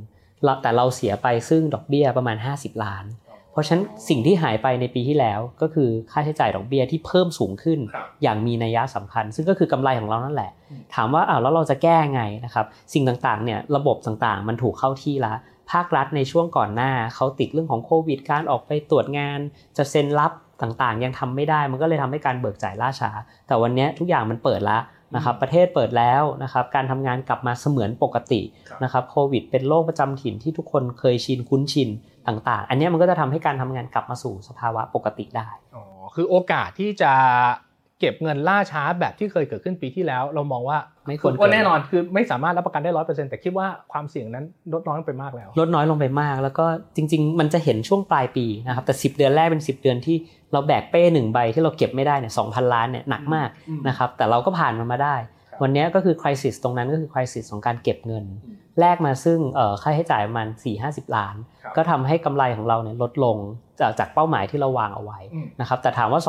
แล้วแต่เราเสียไปซึ่งดอกเบี้ยประมาณ 50 ล้าน เพราะฉะนั้นสิ่งที่หายไปในปีที่แล้วก็คือค่าใช้จ่ายดอกเบี้ยที่เพิ่มสูงขึ้นครับอย่างมีนัยสำคัญ ซึ่งก็คือกำไรของเรานั่นแหละอืมถามว่าอ้าวแล้วเราจะแก้ไงนะครับสิ่งต่างๆเนี่ยระบบต่างๆ มันถูกเข้าที่ละภาครัฐในช่วงก่อนหน้าเขาติดเรื่องของโควิด การออกไปตรวจงาน จะเซ็นรับต่างๆ ยังทำไม่ได้ มันก็เลยทำให้การเบิกจ่ายล่าช้า แต่วันเนี้ยทุกอย่างมันเปิดแล้ว นะครับประเทศเปิดแล้วนะครับการทำงานกลับมาเสมือนปกติครับนะครับโควิด เป็นโรคประจำถิ่นที่ทุกคนเคยชินคุ้นชินต่างๆ อันเนี้ยมันก็จะทำให้การทำงานกลับมาสู่สภาวะปกติได้อ๋อคือโอกาสที่จะ เก็บเงินล่าช้าแบบที่เคยเกิดขึ้นปีที่แล้ว เรามองว่าไม่ควรก็แน่นอนคือไม่สามารถรับประกันได้ร้อยเปอร์เซ็นต์แต่คิดว่าความเสี่ยงนั้นลดน้อยลงไปมากแล้ว ลดน้อยลงไปมาก แล้วก็จริง ๆ มันจะเห็นช่วงปลายปีนะครับแต่10เดือนแรกเป็น10เดือนที่เราแบกเป้หนึ่งใบที่เราเก็บไม่ได้เนี่ยสองพันล้านเนี่ยหนักมากอืมนะครับแต่เราก็ผ่านมันมาได้ครับวันเนี้ยก็คือคริสิสตรงนั้นก็คือคริสิสของการเก็บเงินอืมแลกมาซึ่งค่าใช้จ่ายประมาณ4 50 ล้าน ก็ทำให้กำไรของเราเนี่ยลดลงจากจากเป้าหมายที่เราวางเอาไว้นะครับแต่ถามว่า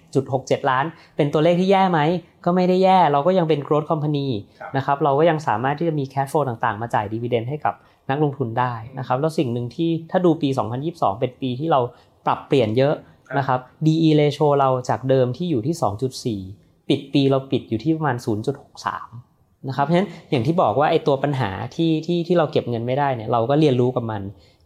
251.67 ล้าน เป็นตัวเลขที่แย่ไหม ก็ไม่ได้แย่เราก็ยังเป็น growth company นะครับเราก็ยังสามารถที่จะมี cash flow ต่างๆ มาจ่ายดีเวเดนให้กับนักลงทุนได้นะครับแล้วสิ่งหนึ่งที่ถ้าดูปี 2022 เป็นปีที่เราปรับเปลี่ยนเยอะนะครับ DE ratio เราจากเดิมที่อยู่ที่ 2.4 ปิดปีเราปิดอยู่ที่ประมาณ 0.63นะครับเพราะฉะนั้นอย่างที่บอกว่าไอ้ตัวปัญหาที่ที่ที่เราเก็บเงินไม่ได้เนี่ยเราก็เรียนรู้กับมัน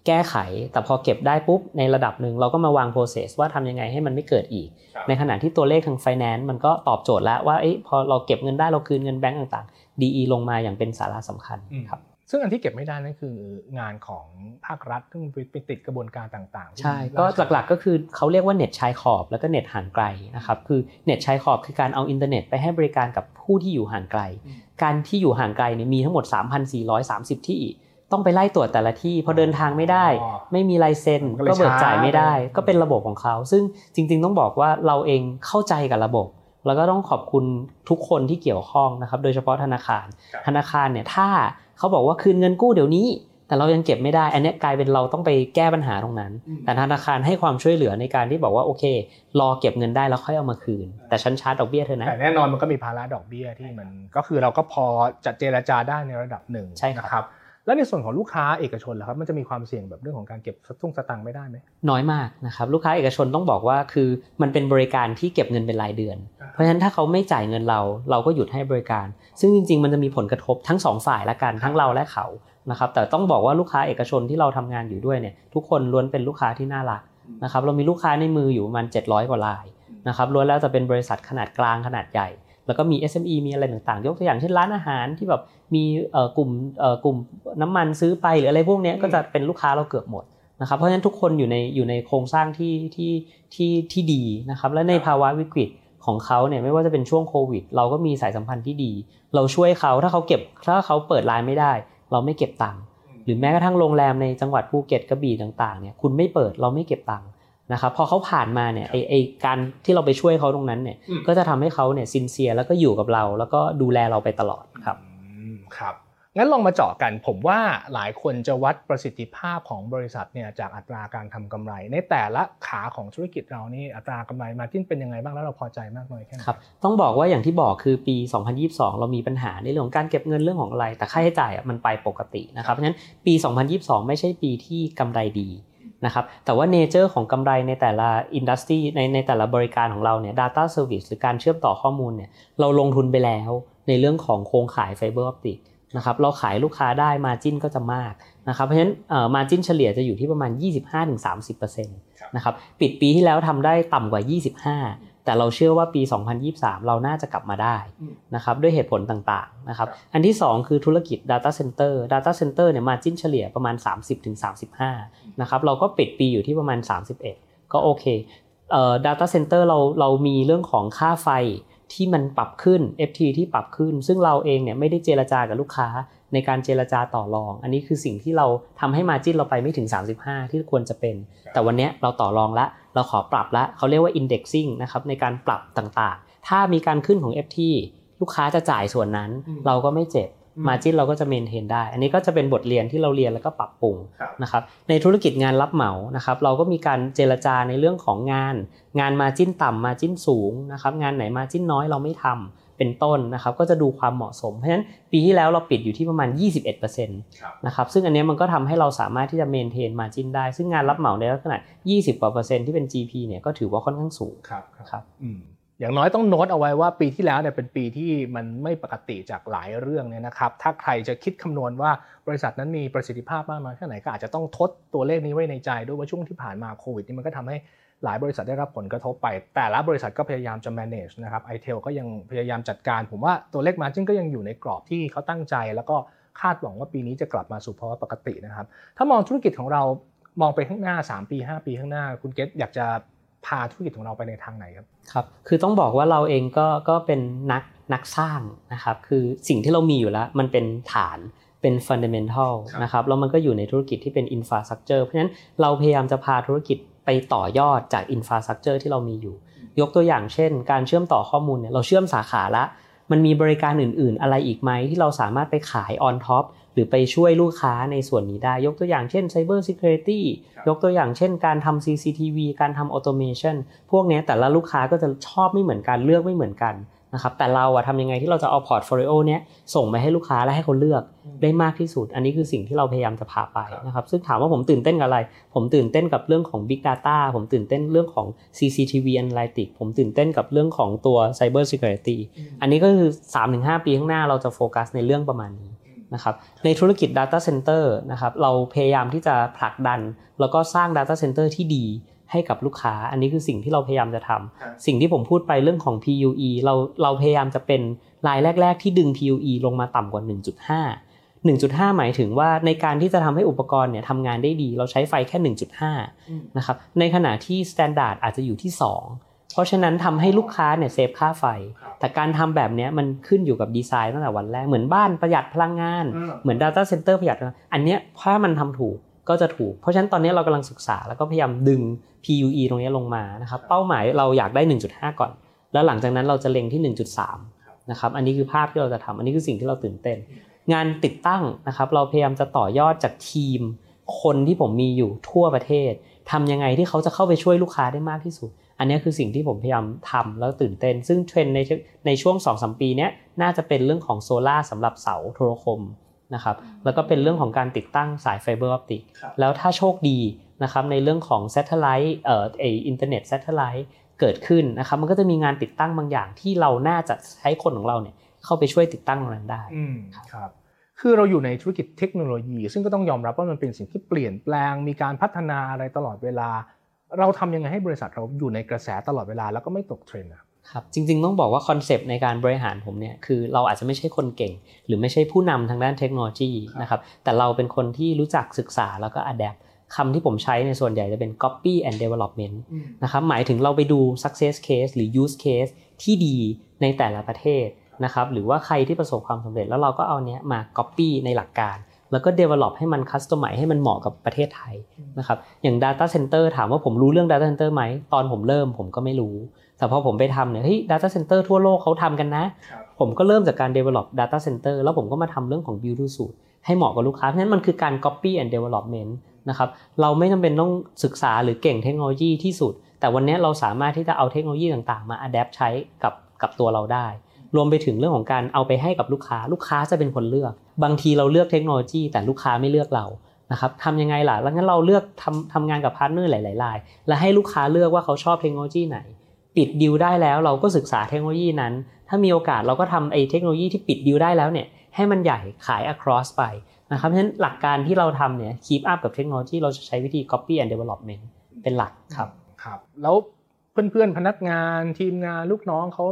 แก้ไข แต่พอเก็บได้ปุ๊บในระดับหนึ่งเราก็มาวาง process ว่าทำยังไงให้มันไม่เกิดอีก ในขณะที่ตัวเลขทาง finance มันก็ตอบโจทย์แล้วว่าพอเราเก็บเงินได้เราคืนเงินแบงก์ต่างๆ DE ลงมาอย่างเป็นสาระสำคัญครับซึ่งอันที่เก็บไม่ได้นั่นคืองานของภาครัฐซึ่งไปติดกระบวนการต่างๆ ใช่ ก็หลักๆก็คือเขาเรียกว่าเน็ตชายขอบแล้วก็เน็ตห่างไกลนะครับคือเน็ตชายขอบคือการเอาอินเทอร์เน็ตไปให้บริการกับผู้ที่อยู่ห่างไกล การที่อยู่ห่างไกลเนี่ยมีทั้งหมด 3,430 ที่ ต้องไปไล่ตรวจแต่ละที่พอเดินทางไม่ได้ ไม่มีลายเซ็นก็เบิกจ่ายไม่ได้ ก็เป็นระบบของเขา ซึ่งจริง ๆ ต้องบอกว่าเราเองเข้าใจกับระบบ แล้วก็ต้องขอบคุณทุกคนที่เกี่ยวข้องนะครับ โดยเฉพาะธนาคาร ธนาคารเนี่ยถ้าเขาบอกว่าคืนเงินกู้เดี๋ยวนี้ แต่เรายังเก็บไม่ได้ อันนี้กลายเป็นเราต้องไปแก้ปัญหาตรงนั้น แต่ธนาคารให้ความช่วยเหลือในการที่บอกว่าโอเค รอเก็บเงินได้แล้วค่อยเอามาคืน แต่ชั้นชาร์จดอกเบี้ยเธอนะแต่แน่นอนมันก็มีภาระดอกเบี้ยที่มันก็คือเราก็พอจะเจรจาได้ในระดับหนึ่งใช่ครับ แล้วในส่วนของลูกค้าเอกชนล่ะครับมันจะมีความเสี่ยงแบบเรื่องของการเก็บตุ้งสตังค์ไม่ได้ไหมน้อยมากนะครับลูกค้าเอกชนต้องบอกว่าคือมันเป็นบริการที่เก็บเงินเป็นรายเดือน เพราะฉะนั้นถ้าเขาไม่จ่ายเงินเรา เราก็หยุดให้บริการ ซึ่งจริง ๆ มันจะมีผลกระทบทั้ง 2 ฝ่ายละกันทั้งเราและเขานะครับแต่ต้องบอกว่าลูกค้าเอกชนที่เราทำงานอยู่ด้วยเนี่ยทุกคนล้วนเป็นลูกค้าที่น่ารักนะครับเรามีลูกค้าในมืออยู่ประมาณ700 กว่ารายนะครับล้วนแล้วจะเป็นบริษัทขนาดกลางขนาดใหญ่ แล้วก็มี SME มีอะไรต่างๆ ยกตัวอย่างเช่นร้านอาหารที่แบบมีกลุ่มกลุ่มน้ำมันซื้อไปหรืออะไรพวกนี้ก็จะเป็นลูกค้าเราเกือบหมดนะครับเพราะฉะนั้นทุกคนอยู่ในอยู่ในโครงสร้างที่ที่ที่ที่ดีนะครับและในภาวะวิกฤตของเขาเนี่ยไม่ว่าจะเป็นช่วงโควิด เราก็มีสายสัมพันธ์ที่ดี เราช่วยเขาถ้าเขาเก็บถ้าเขาเปิดร้านไม่ได้ เราไม่เก็บตังค์หรือแม้กระทั่งโรงแรมในจังหวัดภูเก็ตกระบี่ต่างๆเนี่ยคุณไม่เปิดเราไม่เก็บตังค์ นะครับพอเขาผ่านมาเนี่ยไอไอการที่เราไปช่วยเขาตรงนั้นเนี่ยก็จะทำให้เขาเนี่ยซินเซียแล้วก็อยู่กับเรา แล้วก็ดูแลเราไปตลอดครับครับงั้นลองมาเจาะกันผมว่าหลายคนจะวัดประสิทธิภาพของบริษัทเนี่ยจากอัตราการทำกำไร ในแต่ละขาของธุรกิจเรานี่อัตรากำไรมาทิ้นเป็นยังไงบ้างแล้วเราพอใจมากน้อยแค่ไหนครับต้องบอกว่าอย่างที่บอกคือปี 2022 เรามีปัญหาในเรื่องของการเก็บเงินเรื่องของอะไร แต่ค่าใช้จ่ายมันไปปกตินะครับเพราะฉะนั้นปี 2022 ไม่ใช่ปีที่กำไรดี นะครับแต่ว่าเนเจอร์ของกำไรในแต่ละอินดัสทรีในในแต่ละบริการของเราเนี่ย Data Service หรือการเชื่อมต่อข้อมูลเนี่ยเราลงทุนไปแล้วในเรื่องของโครงข่ายไฟเบอร์ออปติกนะครับเราขายลูกค้าได้ margin ก็จะมากนะครับเพราะฉะนั้น margin เฉลี่ยจะอยู่ที่ประมาณ 25-30%นะครับปิดปีที่แล้วทำได้ต่ำกว่า 25 แต่เราเชื่อว่าปี 2023 เราน่าจะกลับมาได้นะครับด้วยเหตุผลต่างๆนะครับอันที่ 2 คือธุรกิจ Data Center Data Center เนี่ย margin เฉลี่ยประมาณ 30-35นะครับเราก็ปิดปีอยู่ที่ประมาณ 31 ก็โอเคเอ่อ Data Center เราเรามีเรื่องของค่าไฟที่มันปรับขึ้น FT ที่ปรับขึ้น ซึ่งเราเองเนี่ยไม่ได้เจรจากับลูกค้าในการเจรจาต่อรอง อันนี้คือสิ่งที่เราทำให้มาจิ้นเราไปไม่ถึง 35 ที่ควรจะเป็น แต่วันนี้เราต่อรองละ เราขอปรับละเขาเรียกว่า indexing นะครับในการปรับต่างๆ ถ้ามีการขึ้นของ FT ลูกค้าจะจ่ายส่วนนั้น เราก็ไม่เจ็บมาจิ้นเราก็จะเมนเทนได้ อันนี้ก็จะเป็นบทเรียนที่เราเรียนแล้วก็ปรับปรุงนะครับ ในธุรกิจงานรับเหมานะครับ เราก็มีการเจรจาในเรื่องของงาน งานมาจิ้นต่ำมาจิ้นสูงนะครับ งานไหนมาจิ้นน้อยเราไม่ทำ เป็นต้นนะครับก็จะดูความเหมาะสม เพราะฉะนั้นปีที่แล้วเราปิดอยู่ที่ประมาณ 21%นะครับซึ่งอันนี้มันก็ทำให้เราสามารถที่จะเมนเทนมาจิ้นได้ ซึ่งงานรับเหมาในลักษณะ 20กว่าเปอร์เซ็นต์ที่เป็น GP เนี่ยก็ถือว่าค่อนข้างสูงครับครับอย่างน้อยต้องโน้ตเอาไว้ว่าปีที่แล้วเนี่ยเป็นปีที่มันไม่ปกติจากหลายเรื่องเนี่ยนะครับ ถ้าใครจะคิดคำนวณว่าบริษัทนั้นมีประสิทธิภาพมากน้อยแค่ไหนก็อาจจะต้องทดตัวเลขนี้ไว้ในใจด้วยว่าช่วงที่ผ่านมาโควิดนี่มันก็ทำให้ หลายบริษัทได้รับผลกระทบไป แต่ละบริษัทก็พยายามจะ manage นะครับไอเทลก็ยังพยายามจัดการ ผมว่าตัวเลขมาจิ้นก็ยังอยู่ในกรอบที่เขาตั้งใจ แล้วก็คาดหวังว่าปีนี้จะกลับมาสู่ภาวะปกตินะครับ ถ้ามองธุรกิจของเรามองไปข้างหน้า 3 ปี 5 ปีข้างหน้า คุณเกตอยากจะพาธุรกิจของเราไปในทางไหนครับครับ คือต้องบอกว่าเราเองก็ก็เป็นนักนักสร้างนะครับคือสิ่งที่เรามีอยู่แล้วมันเป็นฐานเป็น fundamental นะครับแล้วมันก็อยู่ในธุรกิจที่เป็น infrastructure เพราะฉะนั้นเราพยายามจะพาธุรกิจ ไปต่อยอดจาก infrastructure ที่เรามีอยู่ ยกตัวอย่างเช่น การเชื่อมต่อข้อมูลเนี่ยเราเชื่อมสาขาละ มันมีบริการอื่น ๆ อะไรอีกไหมที่เราสามารถไปขาย on top หรือไปช่วยลูกค้าในส่วนนี้ได้ ยกตัวอย่างเช่น Cyber Security ยกตัวอย่างเช่น การทำ CCTV การทำ Automation พวกนี้แต่ละลูกค้าก็จะชอบไม่เหมือนกันเลือกไม่เหมือนกัน นะครับแต่เราอะทำยังไงที่เราจะเอา portfolio เนี้ยส่งไปให้ลูกค้าและให้เขาเลือกได้มากที่สุด อันนี้คือสิ่งที่เราพยายามจะพาไปนะครับซึ่งถามว่าผมตื่นเต้นกับอะไร ผมตื่นเต้นกับเรื่องของ Big Data ผมตื่นเต้นเรื่องของ CCTV Analytics ผมตื่นเต้นกับเรื่องของตัว Cyber Security อันนี้ก็คือ 3-5 ปีข้างหน้าเราจะโฟกัสในเรื่องประมาณนี้นะครับในธุรกิจ Data Center นะครับเราพยายามที่จะผลักดัน แล้วก็สร้าง Data Center ที่ดี ให้กับลูกค้า อันนี้คือสิ่งที่เราพยายามจะทำสิ่งที่ผมพูดไปเรื่องของ PUE เราเราพยายามจะเป็นรายแรก ๆ ที่ดึง PUE ลงมาต่ำกว่า 1.5 1.5 หมายถึงว่าในการที่จะทำให้อุปกรณ์เนี่ยทำงานได้ดี เราใช้ไฟแค่ 1.5 นะครับ ในขณะที่ Standard อาจจะอยู่ที่ 2 เพราะฉะนั้นทำให้ลูกค้าเนี่ยเซฟค่าไฟ แต่การทำแบบนี้มันขึ้นอยู่กับดีไซน์ตั้งแต่วันแรก เหมือนบ้านประหยัดพลังงาน เหมือน Data Center ประหยัด อันเนี้ยถ้ามันทำถูก ก็จะถูก เพราะฉะนั้นตอนนี้เรากำลังศึกษาแล้วก็พยายามดึง PUE ตรงนี้ลงมานะครับ เป้าหมายเราอยากได้ 1.5 ก่อน แล้วหลังจากนั้นเราจะเล็งที่ 1.3 นะครับ อันนี้คือภาพที่เราจะทำอันนี้คือสิ่งที่เราตื่นเต้น งานติดตั้งนะครับ เราพยายามจะต่อยอดจากทีม คนที่ผมมีอยู่ทั่วประเทศทำยังไงที่เขาจะเข้าไปช่วยลูกค้าได้มากที่สุด อันนี้คือสิ่งที่ผมพยายามทำแล้วตื่นเต้น ซึ่งเทรนในในช่วง2-3ปีนี้น่าจะเป็นเรื่องของโซลาร์สำหรับเสาโทรคม นะครับแล้วก็เป็นเรื่องของการติดตั้งสายไฟเบอร์ออปติกแล้วถ้าโชคดีนะครับในเรื่องของ satellite เอ่อไออินเทอร์เน็ต satellite เกิดขึ้นนะครับมันก็จะมีงานติดตั้งบางอย่างที่เราน่าจะใช้คนของเราเนี่ยเข้าไปช่วยติดตั้งตรงนั้นได้อืมครับคือเราอยู่ในธุรกิจเทคโนโลยี ซึ่งก็ต้องยอมรับว่ามันเป็นสิ่งที่เปลี่ยนแปลง มีการพัฒนาอะไรตลอดเวลา เราทำยังไงให้บริษัทเราอยู่ในกระแสตลอดเวลาแล้วก็ไม่ตกเทรนด์ครับ ครับจริงๆต้องบอกว่า concept ในการบริหารผมเนี่ยคือเราอาจจะไม่ใช่คนเก่ง หรือไม่ใช่ผู้นำทางด้านเทคโนโลยีนะครับแต่เราเป็นคนที่รู้จักศึกษาแล้วก็ adapt คำที่ผมใช้ในส่วนใหญ่จะเป็น copy and development นะครับหมายถึงเราไปดู success case หรือ use case ที่ดีในแต่ละประเทศนะครับหรือว่าใครที่ประสบความสำเร็จแล้วเราก็เอาเนี้ยมา copy ในหลักการแล้วก็ develop ให้มัน customize ให้มันเหมาะกับประเทศไทยนะครับอย่าง data center ถามว่าผมรู้เรื่อง data center ไหมตอนผมเริ่มผมก็ไม่รู้ แต่พอผมไปทำเนี่ยเฮ้ย data center ทั่วโลกเขาทำกันนะ ผมก็เริ่มจากการ develop data center แล้วผมก็มาทำเรื่องของ build to suit ให้เหมาะกับลูกค้า เพราะฉะนั้นมันคือการ copy and development นะครับ เราไม่จำเป็นต้องศึกษาหรือเก่งเทคโนโลยีที่สุด แต่วันนี้เราสามารถที่จะเอาเทคโนโลยีต่างๆ มา adapt ใช้กับกับตัวเราได้ รวมไปถึงเรื่องของการเอาไปให้กับลูกค้า ลูกค้าจะเป็นคนเลือก บางทีเราเลือกเทคโนโลยี แต่ลูกค้าไม่เลือกเรานะครับทำยังไงล่ะ แล้วงั้นเราเลือกทำทำงานกับพาร์ทเนอร์หลายๆรายและให้ลูกค้าเลือกว่าเขาชอบเทคโนโลยีไหน ปิดดีลได้แล้วเราก็ศึกษาเทคโนโลยีนั้น ถ้ามีโอกาสเราก็ทำไอ้เทคโนโลยีที่ปิดดีลได้แล้วเนี่ยให้มันใหญ่ขาย across ไปนะครับเพราะฉะนั้นหลักการที่เราทำเนี่ย keep up กับเทคโนโลยีเราจะใช้วิธี copy and development เป็นหลักครับครับแล้วเพื่อนๆพนักงานทีมงานลูกน้องเขา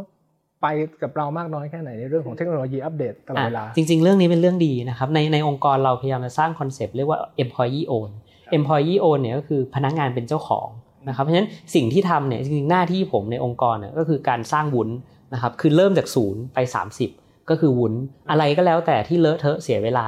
ไปกับเรามากน้อยแค่ไหนในเรื่องของเทคโนโลยีอัปเดตตลอดเวลา จริง ๆ เรื่องนี้เป็นเรื่องดีนะครับในในองค์กรเราพยายามจะสร้างคอนเซปต์เรียกว่า employee own employee own เนี่ยก็คือพนักงานเป็นเจ้าของ นะครับเพราะฉะนั้นสิ่งที่ทำเนี่ยจริงๆหน้าที่ผมในองค์กรเนี่ยก็คือการสร้างวุ้นนะครับคือเริ่มจากศูนย์ไป 30 ก็คือวุ้นอะไรก็แล้วแต่ที่เลอะเทอะเสียเวลา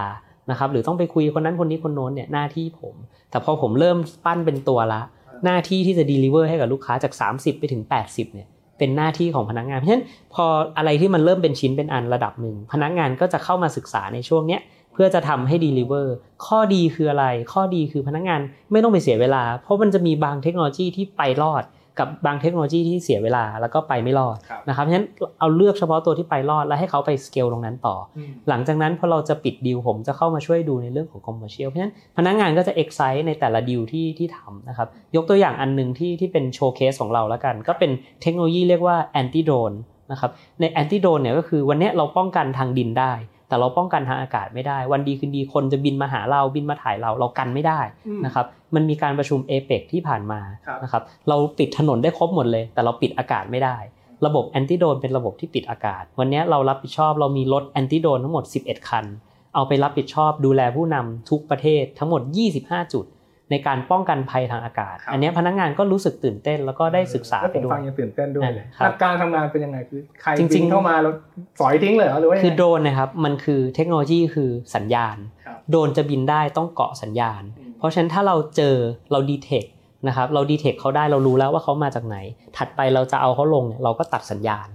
นะครับหรือต้องไปคุยคนนั้นคนนี้คนโน้นเนี่ยหน้าที่ผม แต่พอผมเริ่มปั้นเป็นตัวละ หน้าที่ที่จะ deliver ให้กับลูกค้าจาก 30 ไปถึง 80เนี่ยเป็นหน้าที่ของพนักงานเพราะฉะนั้นพออะไรที่มันเริ่มเป็นชิ้นเป็นอันระดับหนึ่งพนักงานก็จะเข้ามาศึกษาในช่วงเนี้ย เพื่อจะทำให้ deliver ข้อดีคืออะไร ข้อดีคือพนักงานไม่ต้องไปเสียเวลา เพราะมันจะมีบางเทคโนโลยีที่ไปรอด กับบางเทคโนโลยีที่เสียเวลาแล้วก็ไปไม่รอดนะครับเพราะฉะนั้นเอาเลือกเฉพาะตัวที่ไปรอดแล้วให้เขาไปสเกลตรงนั้นต่อ หลังจากนั้นพอเราจะปิดดีลผมจะเข้ามาช่วยดูในเรื่องของ commercial เพราะฉะนั้นพนักงานก็จะ excite ในแต่ละดีลที่ที่ทำนะครับยกตัวอย่างอันหนึ่งที่ที่เป็นโชว์เคสของเราแล้วกัน ก็เป็นเทคโนโลยีเรียกว่าแอนติโดนนะครับในแอนติโดนเนี่ยก็คือวันนี้เราป้องกันทางดินได้ แต่เราป้องกันทางอากาศไม่ได้ วันดีคืนดีคนจะบินมาหาเราบินมาถ่ายเราเรากันไม่ได้นะครับมันมีการประชุมเอเปกที่ผ่านมานะครับเราปิดถนนได้ครบหมดเลย แต่เราปิดอากาศไม่ได้ ระบบแอนติโดนเป็นระบบที่ปิดอากาศ วันนี้เรารับผิดชอบเรามีรถแอนติโดนทั้งหมด 11 คัน เอาไปรับผิดชอบดูแลผู้นำทุกประเทศทั้งหมด 25 จุด ในการป้องกันภัยทางอากาศ อันนี้พนักงานก็รู้สึกตื่นเต้นแล้วก็ได้ศึกษาไปด้วยฟังยังตื่นเต้นด้วยเลยครับหลักการทำงานเป็นยังไงคือใครจริงๆบินเข้ามาแล้วสอยทิ้งเลยเหรอหรือว่ายังคือไงโดรนนะครับมันคือเทคโนโลยีคือสัญญาณครับโดรนจะบินได้ต้องเกาะสัญญาณอืมเพราะฉะนั้นถ้าเราเจอเราดีเทคนะครับเราดีเทคเขาได้เรารู้แล้วว่าเขามาจากไหน ถัดไปเราจะเอาเขาลงเนี่ยเราก็ตัดสัญญาณ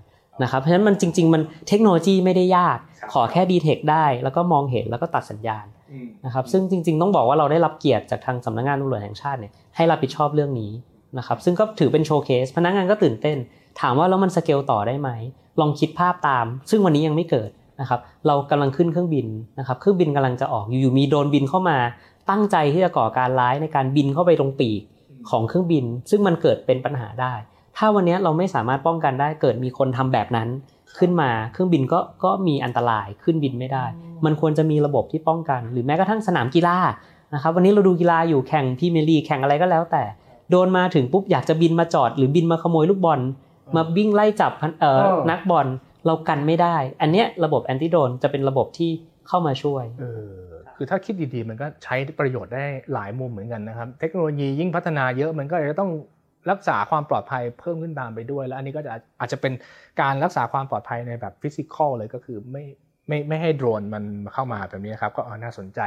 นะครับเพราะฉะนั้นมันจริง ๆ มันเทคโนโลยีไม่ได้ยาก ขอแค่ detect ได้ แล้วก็มองเห็นแล้วก็ตัดสัญญาณ นะครับซึ่งจริง ๆ ต้องบอกว่าเราได้รับเกียรติจากทางสำนักงานตำรวจแห่งชาติเนี่ยให้รับผิดชอบเรื่องนี้นะครับซึ่งก็ถือเป็น showcase พนักงานก็ตื่นเต้น ถามว่าแล้วมันสเกลต่อได้ไหมลองคิดภาพตาม ซึ่งวันนี้ยังไม่เกิดนะครับเรากำลังขึ้นเครื่องบินนะครับเครื่องบินกำลังจะออกอยู่ๆมีโดรนบินเข้ามา ตั้งใจที่จะก่อการร้ายในการบินเข้าไปตรงปีกของเครื่องบิน ซึ่งมันเกิดเป็นปัญหาได้ ถ้าวันนี้เราไม่สามารถป้องกันได้เกิดมีคนทำแบบนั้น ขึ้นมาเครื่องบินก็ก็มีอันตรายขึ้นบินไม่ได้ มันควรจะมีระบบที่ป้องกัน หรือแม้กระทั่งสนามกีฬานะครับวันนี้เราดูกีฬาอยู่แข่งพรีเมียร์ลีกแข่งอะไรก็แล้วแต่ โดนมาถึงปุ๊บอยากจะบินมาจอด หรือบินมาขโมยลูกบอล มาวิ่งไล่จับเอ่อนักบอลเรากันไม่ได้ อันเนี้ยระบบแอนติโดนจะเป็นระบบที่เข้ามาช่วยเออคือถ้าคิดดีๆ มันก็ใช้ประโยชน์ได้หลายมุมเหมือนกันนะครับ เทคโนโลยียิ่งพัฒนาเยอะมันก็จะต้อง รักษาความปลอดภัยเพิ่มขึ้นตามไปด้วย แล้วอันนี้ก็จะอาจจะเป็นการรักษาความปลอดภัยในแบบฟิสิกอลเลยก็คือไม่ไม่ไม่ให้โดรนมันเข้ามาแบบนี้ครับก็น่าสนใจ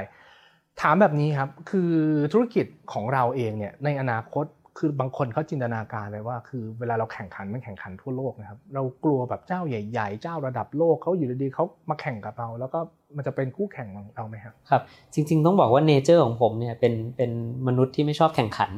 ถามแบบนี้ครับคือธุรกิจของเราเองเนี่ยในอนาคต คือบางคนเขาจินตนาการเลยว่า คือเวลาเราแข่งขันมันแข่งขันทั่วโลกนะครับ เรากลัวแบบเจ้าใหญ่ ๆ เจ้าระดับโลกเขาอยู่ดีๆเขามาแข่งกับเรา แล้วก็มันจะเป็นคู่แข่งของเราไหมครับครับ จริง ๆ ต้องบอกว่าเนเจอร์ของผมเนี่ยเป็นเป็นมนุษย์ที่ไม่ชอบแข่งขัน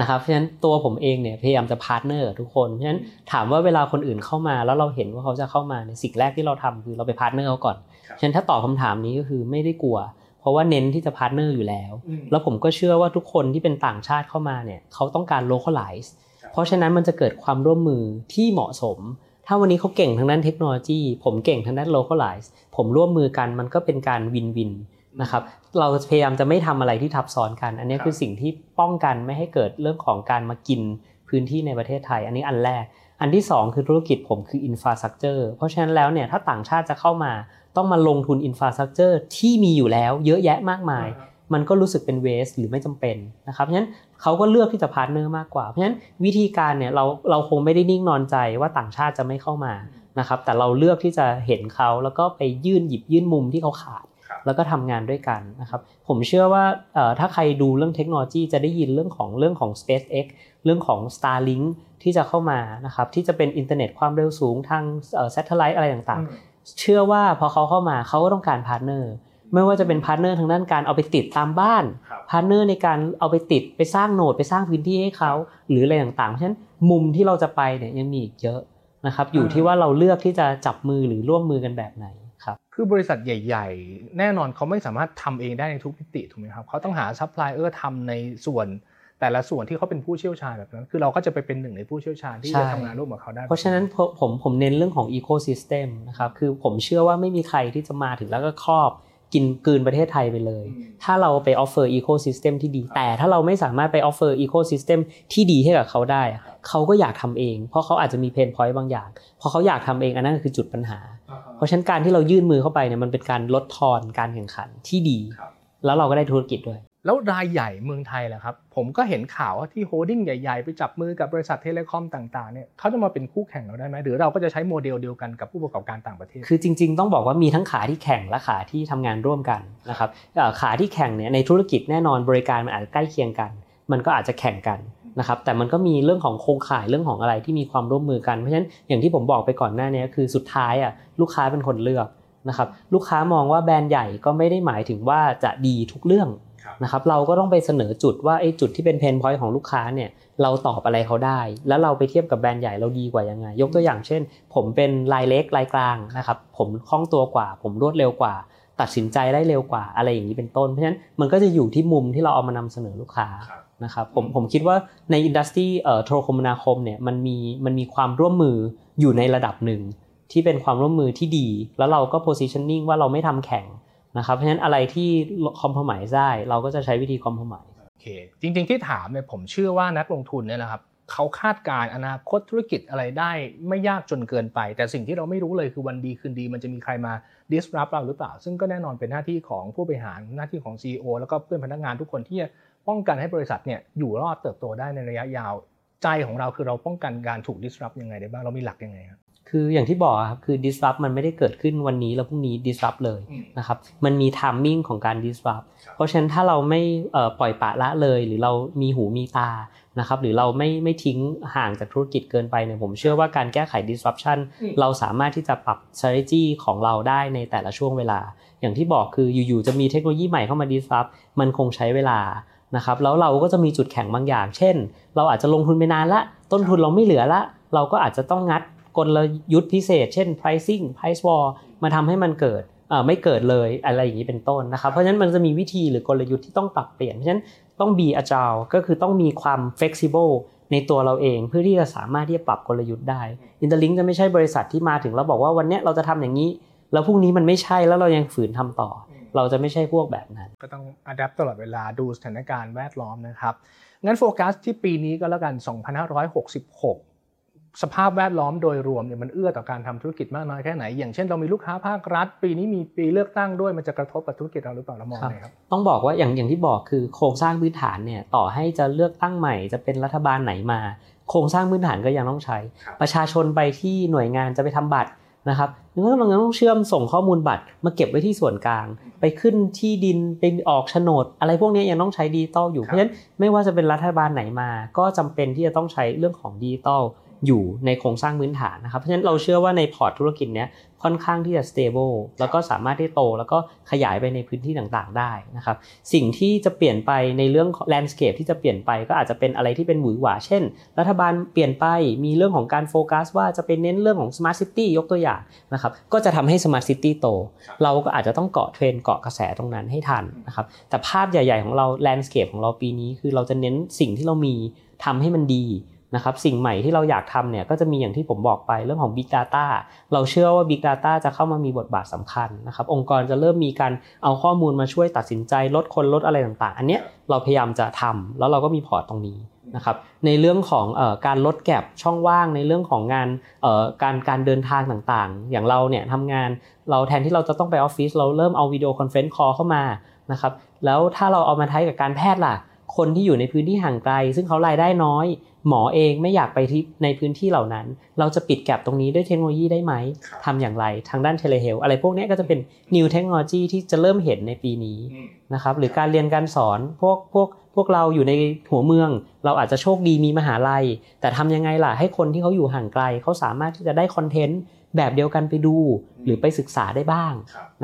นะครับเพราะฉะนั้นตัวผมเองเนี่ยพยายามจะ partner ทุกคนเพราะฉะนั้นถามว่าเวลาคนอื่นเข้ามา แล้วเราเห็นว่าเขาจะเข้ามาในสิ่งแรกที่เราทำคือเราไป partner เขาก่อนฉะนั้นถ้าตอบคำถามนี้ก็คือไม่ได้กลัว เพราะว่าเน้นที่จะ partner อยู่แล้ว แล้วผมก็เชื่อว่าทุกคนที่เป็นต่างชาติเข้ามาเนี่ยเขาต้องการ localize เพราะฉะนั้นมันจะเกิดความร่วมมือที่เหมาะสม ถ้าวันนี้เขาเก่งทางด้านเทคโนโลยี ผมเก่งทางด้าน localize ผมร่วมมือกันมันก็เป็นการ win-winนะครับเราพยายามจะไม่ทำอะไรที่ทับซ้อนกัน อันนี้คือสิ่งที่ป้องกันไม่ให้เกิดเรื่องของการมากินพื้นที่ในประเทศไทย อันนี้อันแรก อันที่ 2 คือธุรกิจผมคือ infrastructure เพราะฉะนั้นแล้วเนี่ยถ้าต่างชาติจะเข้ามา ต้องมาลงทุน infrastructure ที่มีอยู่แล้วเยอะแยะมากมาย มันก็รู้สึกเป็น waste หรือไม่จำเป็นนะครับเพราะฉะนั้นเขาก็เลือกที่จะ partner มากกว่า เพราะฉะนั้นวิธีการเนี่ยเราเราคงไม่ได้นิ่งนอนใจว่าต่างชาติจะไม่เข้ามานะครับแต่เราเลือกที่จะเห็นเขาแล้วก็ไปยื่นหยิบยื่นมุมที่เขาขาด แล้วก็ทำงานด้วยกันนะครับผมเชื่อว่าถ้าใครดูเรื่องเทคโนโลยีจะได้ยินเรื่องของเรื่องของ SpaceX เรื่องของ Starlink ที่จะเข้ามานะครับที่จะเป็นอินเทอร์เน็ตความเร็วสูงทาง satellite อะไรต่างๆ เชื่อว่าพอเขาเข้ามาเขาก็ต้องการ partner ไม่ว่าจะเป็น partner ทางด้านการเอาไปติดตามบ้าน partner ในการเอาไปติดไปสร้าง node ไปสร้างพื้นที่ให้เขาหรืออะไรต่างๆเพราะฉะนั้นมุมที่เราจะไปเนี่ยยังมีอีกเยอะนะครับอยู่ที่ว่าเราเลือกที่จะจับมือหรือร่วมมือกันแบบไหนครับคือบริษัทใหญ่ ๆ แน่นอนเขาไม่สามารถทำเองได้ในทุกมิติถูกไหมครับเขาต้องหาซัพพลายเออร์ทำในส่วน แต่ละส่วนที่เขาเป็นผู้เชี่ยวชาญแบบนั้น คือเราก็จะไปเป็นหนึ่งในผู้เชี่ยวชาญที่จะทำงานร่วมกับเขาได้ เพราะฉะนั้นผมผมเน้นเรื่องของ ecosystem นะครับ คือผมเชื่อว่าไม่มีใครที่จะมาถึงแล้วก็ครอบกินกืนประเทศไทยไปเลย ถ้าเราไป offer ecosystem ที่ดี แต่ถ้าเราไม่สามารถไป offer ecosystem ที่ดีให้กับเขาได้ เขาก็อยากทำเอง เพราะเขาอาจจะมี pain point บางอย่าง พอเขาอยากทำเองอันนั้นคือจุดปัญหา เพราะฉะนั้นการที่เรายื่นมือเข้าไปเนี่ยมันเป็นการลดทอนการแข่งขันที่ดี แล้วเราก็ได้ธุรกิจด้วย แล้วรายใหญ่เมืองไทยแหละครับ ผมก็เห็นข่าวว่าที่ holding ใหญ่ๆ ไปจับมือกับบริษัท telecom ต่างๆเนี่ยเขาจะมาเป็นคู่แข่งเราได้ไหมหรือเราก็จะใช้โมเดลเดียวกันกับผู้ประกอบการต่างประเทศ คือจริง ๆ ต้องบอกว่ามีทั้งขาที่แข่งและขาที่ทำงานร่วมกันนะครับขาที่แข่งเนี่ยในธุรกิจแน่นอนบริการมันอาจจะใกล้เคียงกัน มันก็อาจจะแข่งกันนะครับแต่มันก็มีเรื่องของโครงข่ายเรื่องของอะไรที่มีความร่วมมือกันเพราะฉะนั้นอย่างที่ผมบอกไปก่อนหน้านี้คือสุดท้ายอะลูกค้าเป็นคนเลือกนะครับลูกค้ามองว่าแบรนด์ใหญ่ก็ไม่ได้หมายถึงว่าจะดีทุกเรื่อง นะครับเราก็ต้องไปเสนอจุดว่าไอ้จุดที่เป็น pain point ของลูกค้าเนี่ยเราตอบอะไรเขาได้ แล้วเราไปเทียบกับแบรนด์ใหญ่เราดีกว่ายังไง ยกตัวอย่างเช่น ผมเป็นรายเล็กรายกลางนะครับผมคล่องตัวกว่า ผมรวดเร็วกว่า ตัดสินใจได้เร็วกว่าอะไรอย่างนี้เป็นต้นเพราะฉะนั้นมันก็จะอยู่ที่มุมที่เราเอามานำเสนอลูกค้านะครับผมผมคิดว่าในอินดัสทรีเอ่อโทรคมนาคมเนี่ยมันมีมันมีความร่วมมืออยู่ในระดับหนึ่งที่เป็นความร่วมมือที่ดี แล้วเราก็ positioning ว่าเราไม่ทำแข่ง นะครับเพราะฉะนั้นอะไรที่คอมเพลมไมได้ เราก็จะใช้วิธีคอมเพลมไมโอเคจริง ๆที่ถามเนี่ยผมเชื่อว่านักลงทุนเนี่ยนะครับเขาคาดการอนาคตธุรกิจอะไรได้ไม่ยากจนเกินไป แต่สิ่งที่เราไม่รู้เลยคือวันดีคืนดี มันจะมีใครมา disrupt เราหรือเปล่า ซึ่งก็แน่นอนเป็นหน้าที่ของผู้บริหารหน้าที่ของ CEO แล้วก็เพื่อนพนักงานทุกคนที่จะป้องกันให้บริษัทเนี่ยอยู่รอดเติบโตได้ในระยะยาว ใจของเราคือเราป้องกันการถูก disrupt ยังไงได้บ้างเรามีหลักยังไงครับ คคืออย่างที่บอกครับคือ disrupt มันไม่ได้เกิดขึ้นวันนี้แล้วพรุ่งนี้ disrupt เลยนะครับมันมี timing ของการ disrupt เพราะฉะนั้นถ้าเราไม่ปล่อยปะละเลย หรือเรามีหูมีตานะครับหรือเราไม่ไม่ทิ้งห่างจากธุรกิจเกินไปเนี่ยผมเชื่อว่าการแก้ไข disruption เราสามารถที่จะปรับ strategy ของเราได้ในแต่ละช่วงเวลา อย่างที่บอกคืออยู่ๆจะมีเทคโนโลยีใหม่เข้ามา disrupt มันคงใช้เวลานะครับแล้วเราก็จะมีจุดแข็งบางอย่าง เช่น เราอาจจะลงทุนไปนานละ ต้นทุนเราไม่เหลือละ เราก็อาจจะต้องงัด กลยุทธ์พิเศษ เช่น pricing price war มาทำให้มันเกิดไม่เกิดเลยอะไรอย่างนี้เป็นต้นนะครับ เพราะฉะนั้นมันจะมีวิธีหรือกลยุทธ์ที่ต้องปรับเปลี่ยน เพราะฉะนั้นต้อง be agile ก็คือต้องมีความ flexible ในตัวเราเองเพื่อที่จะสามารถที่จะปรับกลยุทธ์ได้ Interlink จะไม่ใช่บริษัทที่มาถึงแล้วบอกว่าวันนี้เราจะทำอย่างนี้ แล้วพรุ่งนี้มันไม่ใช่แล้วเรายังฝืนทำต่อ เราจะไม่ใช่พวกแบบนั้น ก็ต้องอัดแอปตลอดเวลาดูสถานการณ์แวดล้อมนะครับงั้นโฟกัสที่ปีนี้ก็แล้วกัน 2566 สภาพแวดล้อมโดยรวมเนี่ยมันเอื้อต่อการทำธุรกิจมากน้อยแค่ไหน อย่างเช่นเรามีลูกค้าภาครัฐ ปีนี้มีปีเลือกตั้งด้วยมันจะกระทบกับธุรกิจเราหรือเปล่าเรามองไงครับต้องบอกว่าอย่างอย่างที่บอกคือโครงสร้างพื้นฐานเนี่ยต่อให้จะเลือกตั้งใหม่จะเป็นรัฐบาลไหนมา โครงสร้างพื้นฐานก็ยังต้องใช้ ประชาชนไปที่หน่วยงานจะไปทำบัตรนะครับนึกว่าเราต้องเชื่อมส่งข้อมูลบัตรมาเก็บไว้ที่ส่วนกลาง ไปขึ้นที่ดินไปออกโฉนด อะไรพวกนี้ยังต้องใช้ดิจิตอลอยู่เพราะฉะนั้นไม่ว่าจะเป็นรัฐบาลไหนมา ก็จำเป็นที่จะต้องใช้เรื่องของดิจิตอล อยู่ในโครงสร้างพื้นฐานนะครับ เพราะฉะนั้นเราเชื่อว่าในพอร์ตธุรกิจเนี้ยค่อนข้างที่จะ stable แล้วก็สามารถที่โต แล้วก็ขยายไปในพื้นที่ต่างๆได้นะครับ สิ่งที่จะเปลี่ยนไปในเรื่อง landscape ที่จะเปลี่ยนไปก็อาจจะเป็นอะไรที่เป็นหวือหวา เช่น รัฐบาลเปลี่ยนไปมีเรื่องของการโฟกัสว่าจะเป็นเน้นเรื่องของ smart city ยกตัวอย่างนะครับ ก็จะทำให้ smart city โต เราก็อาจจะต้องเกาะเทรนเกาะกระแสตรงนั้นให้ทันนะครับ แต่ภาพใหญ่ ๆ ของเรา landscape ของเราปีนี้คือเราจะเน้นสิ่งที่เรามีทำให้มันดี นะครับสิ่งใหม่ที่เราอยากทำเนี่ยก็จะมีอย่างที่ผมบอกไปเรื่องของ Big Data เราเชื่อว่า Big Data จะเข้ามามีบทบาทสำคัญนะครับองค์กรจะเริ่มมีการเอาข้อมูลมาช่วยตัดสินใจลดคนลดอะไรต่างๆ อันนี้เราพยายามจะทำแล้วเราก็มีพอร์ตตรงนี้นะครับในเรื่องของการลด gap ช่องว่างในเรื่องของงานการการเดินทางต่างๆ อย่างเราเนี่ยทำงานเราแทนที่เราจะต้องไปออฟฟิศเราเริ่มเอา video conference call เข้ามานะครับแล้วถ้าเราเอามาใช้กับการแพทย์ล่ะ คนที่อยู่ในพื้นที่ห่างไกล ซึ่งเขารายได้น้อย หมอเองไม่อยากไปที่ในพื้นที่เหล่านั้น เราจะปิด gap ตรงนี้ด้วยเทคโนโลยีได้ไหมทำอย่างไรทางด้าน telehealth อะไรพวกนี้ก็จะเป็น new technology ที่จะเริ่มเห็นในปีนี้นะครับหรือการเรียนการสอนพวกพวกพวกเราอยู่ในหัวเมือง เราอาจจะโชคดีมีมหาลัย แต่ทำยังไงล่ะให้คนที่เขาอยู่ห่างไกล เขาสามารถที่จะได้คอนเทนต์แบบเดียวกันไปดู หรือไปศึกษาได้บ้าง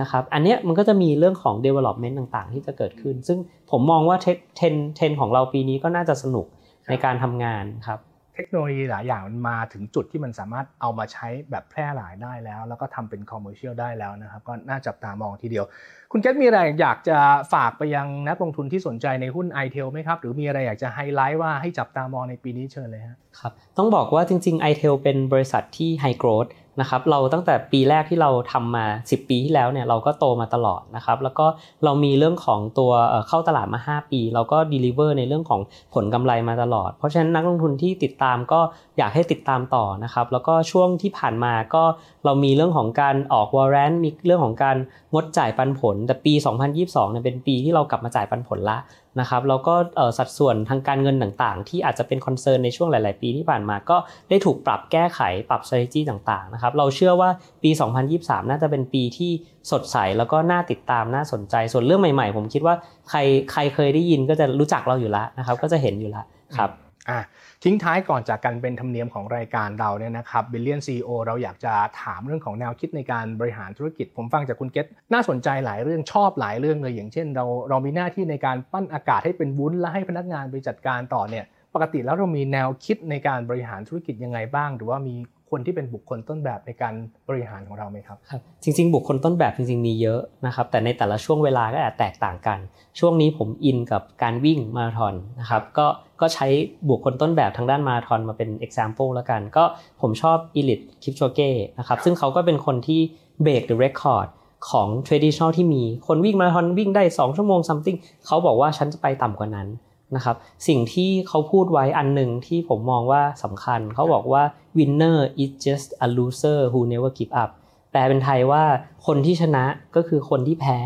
นะครับอันนี้มันก็จะมีเรื่องของ development ต่างๆ ที่จะเกิดขึ้น ซึ่งผมมองว่าเทรนด์ของเราปีนี้ก็น่าจะสนุก ในการทำงานครับเทคโนโลยีหลายอย่างมันมาถึงจุดที่มันสามารถเอามาใช้แบบแพร่หลายได้แล้ว แล้วก็ทำเป็น commercial ได้แล้วนะครับ ก็น่าจับตามองทีเดียว คุณเกตมีอะไรอยากจะฝากไปยังนักลงทุนที่สนใจในหุ้น i t เทลไหมครับ หรือมีอะไรอยากจะไฮไลท์ว่าให้จับตามองในปีนี้เชิญเลยครับ ต้องบอกว่าจริงๆ i t เทลเป็นบริษัทที่ high growth นะครับเราตั้งแต่ปีแรกที่เราทำมา 10 ปีที่แล้วเนี่ยเราก็โตมาตลอดนะครับแล้วก็เรามีเรื่องของตัวเข้าตลาดมา 5 ปี เราก็ deliver ในเรื่องของผลกำไรมาตลอด เพราะฉะนั้นนักลงทุนที่ติดตามก็อยากให้ติดตามต่อนะครับแล้วก็ช่วงที่ผ่านมาก็ เรามีเรื่องของการออกวอร์แรนต์มีเรื่องของการงดจ่ายปันผล แต่ปี 2022เนี่ยเป็นปีที่เรากลับมาจ่ายปันผลละนะครับแล้วก็สัดส่วนทางการเงินต่างๆ ที่อาจจะเป็น concern ในช่วงหลาย ๆ ปีที่ผ่านมาก็ได้ถูกปรับแก้ไขปรับ strategy ต่างๆนะครับเราเชื่อว่าปี 2023 น่าจะเป็นปีที่สดใสแล้วก็น่าติดตามน่าสนใจ ส่วนเรื่องใหม่ ๆ ผมคิดว่าใครใครเคยได้ยินก็จะรู้จักเราอยู่แล้วนะครับก็จะเห็นอยู่แล้วครับ อะทิ้งท้ายก่อนจากกันเป็นธรรมเนียมของรายการเราเนี่ยนะครับบิลเลียนซีอเราอยากจะถามเรื่องของแนวคิดในการบริหารธุรกิจ ผมฟังจากคุณเกตน่าสนใจหลายเรื่องชอบหลายเรื่องเลยอย่างเช่น เราเรามีหน้าที่ในการปั้นอากาศให้เป็นวุ้นและให้พนักงานไปจัดการต่อเนี่ยปกติแล้วเรามีแนวคิดในการบริหารธุรกิจยังไงบ้าง หรือว่ามี คนที่เป็นบุคคลต้นแบบในการบริหารของเราไหมครับครับ จริง ๆ บุคคลต้นแบบจริง ๆ มีเยอะนะครับ แต่ในแต่ละช่วงเวลาก็อาจแตกต่างกัน ช่วงนี้ผมอินกับการวิ่งมาราธอนนะครับ ก็ก็ใช้บุคคลต้นแบบทางด้านมาราธอนมาเป็น example แล้วกัน ก็ผมชอบอีลิทคิปโชเก้นะครับ ซึ่งเขาก็เป็นคนที่เบรกหรือเรคคอร์ดของ traditional ที่มีคนวิ่งมาราธอนวิ่งได้ 2 ชั่วโมง something เขาบอกว่าฉันจะไปต่ำกว่านั้น นะครับสิ่งที่เขาพูดไว้อันหนึ่งที่ผมมองว่าสำคัญ เขาบอกว่า winner is just a loser who never give up แปลเป็นไทยว่าคนที่ชนะก็คือคนที่แพ้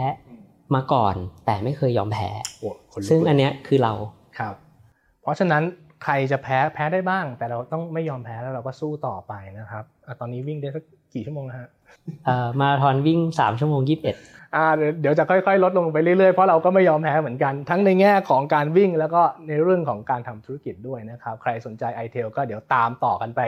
มาก่อน แต่ไม่เคยยอมแพ้ ซึ่งอันเนี้ยคือเราครับ เพราะฉะนั้นใครจะแพ้แพ้ได้บ้าง แต่เราต้องไม่ยอมแพ้แล้วเราก็สู้ต่อไปนะครับอะตอนนี้วิ่งได้สัก กี่ชั่วโมงนะฮะเอ่อมาราธอนวิ่ง3ชั่วโมง21อ่าเดี๋ยวเดี๋ยวจะค่อยๆ ลดลงไปเรื่อยๆ เพราะเราก็ไม่ยอมแพ้เหมือนกัน ทั้งในแง่ของการวิ่งแล้วก็ในเรื่องของการทำธุรกิจด้วยนะครับ ใครสนใจ i t เทลก็เดี๋ยวตามต่อกันไป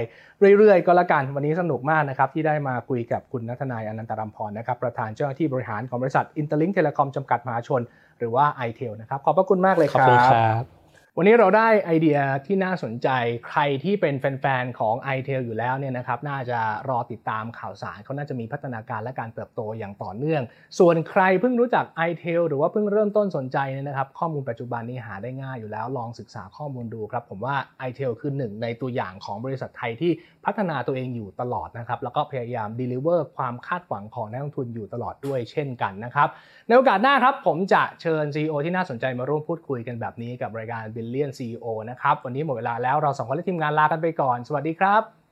เรื่อยๆ ก็แล้วกัน วันนี้สนุกมากนะครับ ที่ได้มาคุยกับคุณนัทนายอนันตรัมพรนะครับ ประธานเจ้าหน้าที่บริหารของบริษัท Interlink Telecom จำกัดมหาชน หรือว่า i t เทลนะครับ ขอบพระคุณมากเลยขคอบรับคุณครับ วันนี้เราได้ไอเดียที่น่าสนใจใครที่เป็นแฟนๆของ i t เทลอยู่แล้วเนี่ยนะครับน่าจะรอติดตามข่าวสารเขาน่าจะมีพัฒนาการและการเติบโตอย่างต่อเนื่อง ส่วนใครเพิ่งรู้จัก i t เทลหรือว่าเพิ่งเริ่มต้นสนใจเนี่ยนะครับข้อมูลปัจจุบันนี้หาได้ง่ายอยู่แล้วลองศึกษาข้อมูลดูครับ ผมว่า i t เทลคือหนึ่งในตัวอย่างของบริษัทไทยที่พัฒนาตัวเองอยู่ตลอดนะครับแล้วก็พยายาม deliver ความคาดหวังของนักลงทุนอยู่ตลอดด้วยเช่นกันนะครับในโอกาสหน้าครับผมจะเชิญ CEO ที่น่าสนใจมาร่วมพูดคุยกันแบบนี้กับรายการ Billion CEO นะครับ วันนี้หมดเวลาแล้วเราสองคนและทีมงานลากันไปก่อน สวัสดีครับ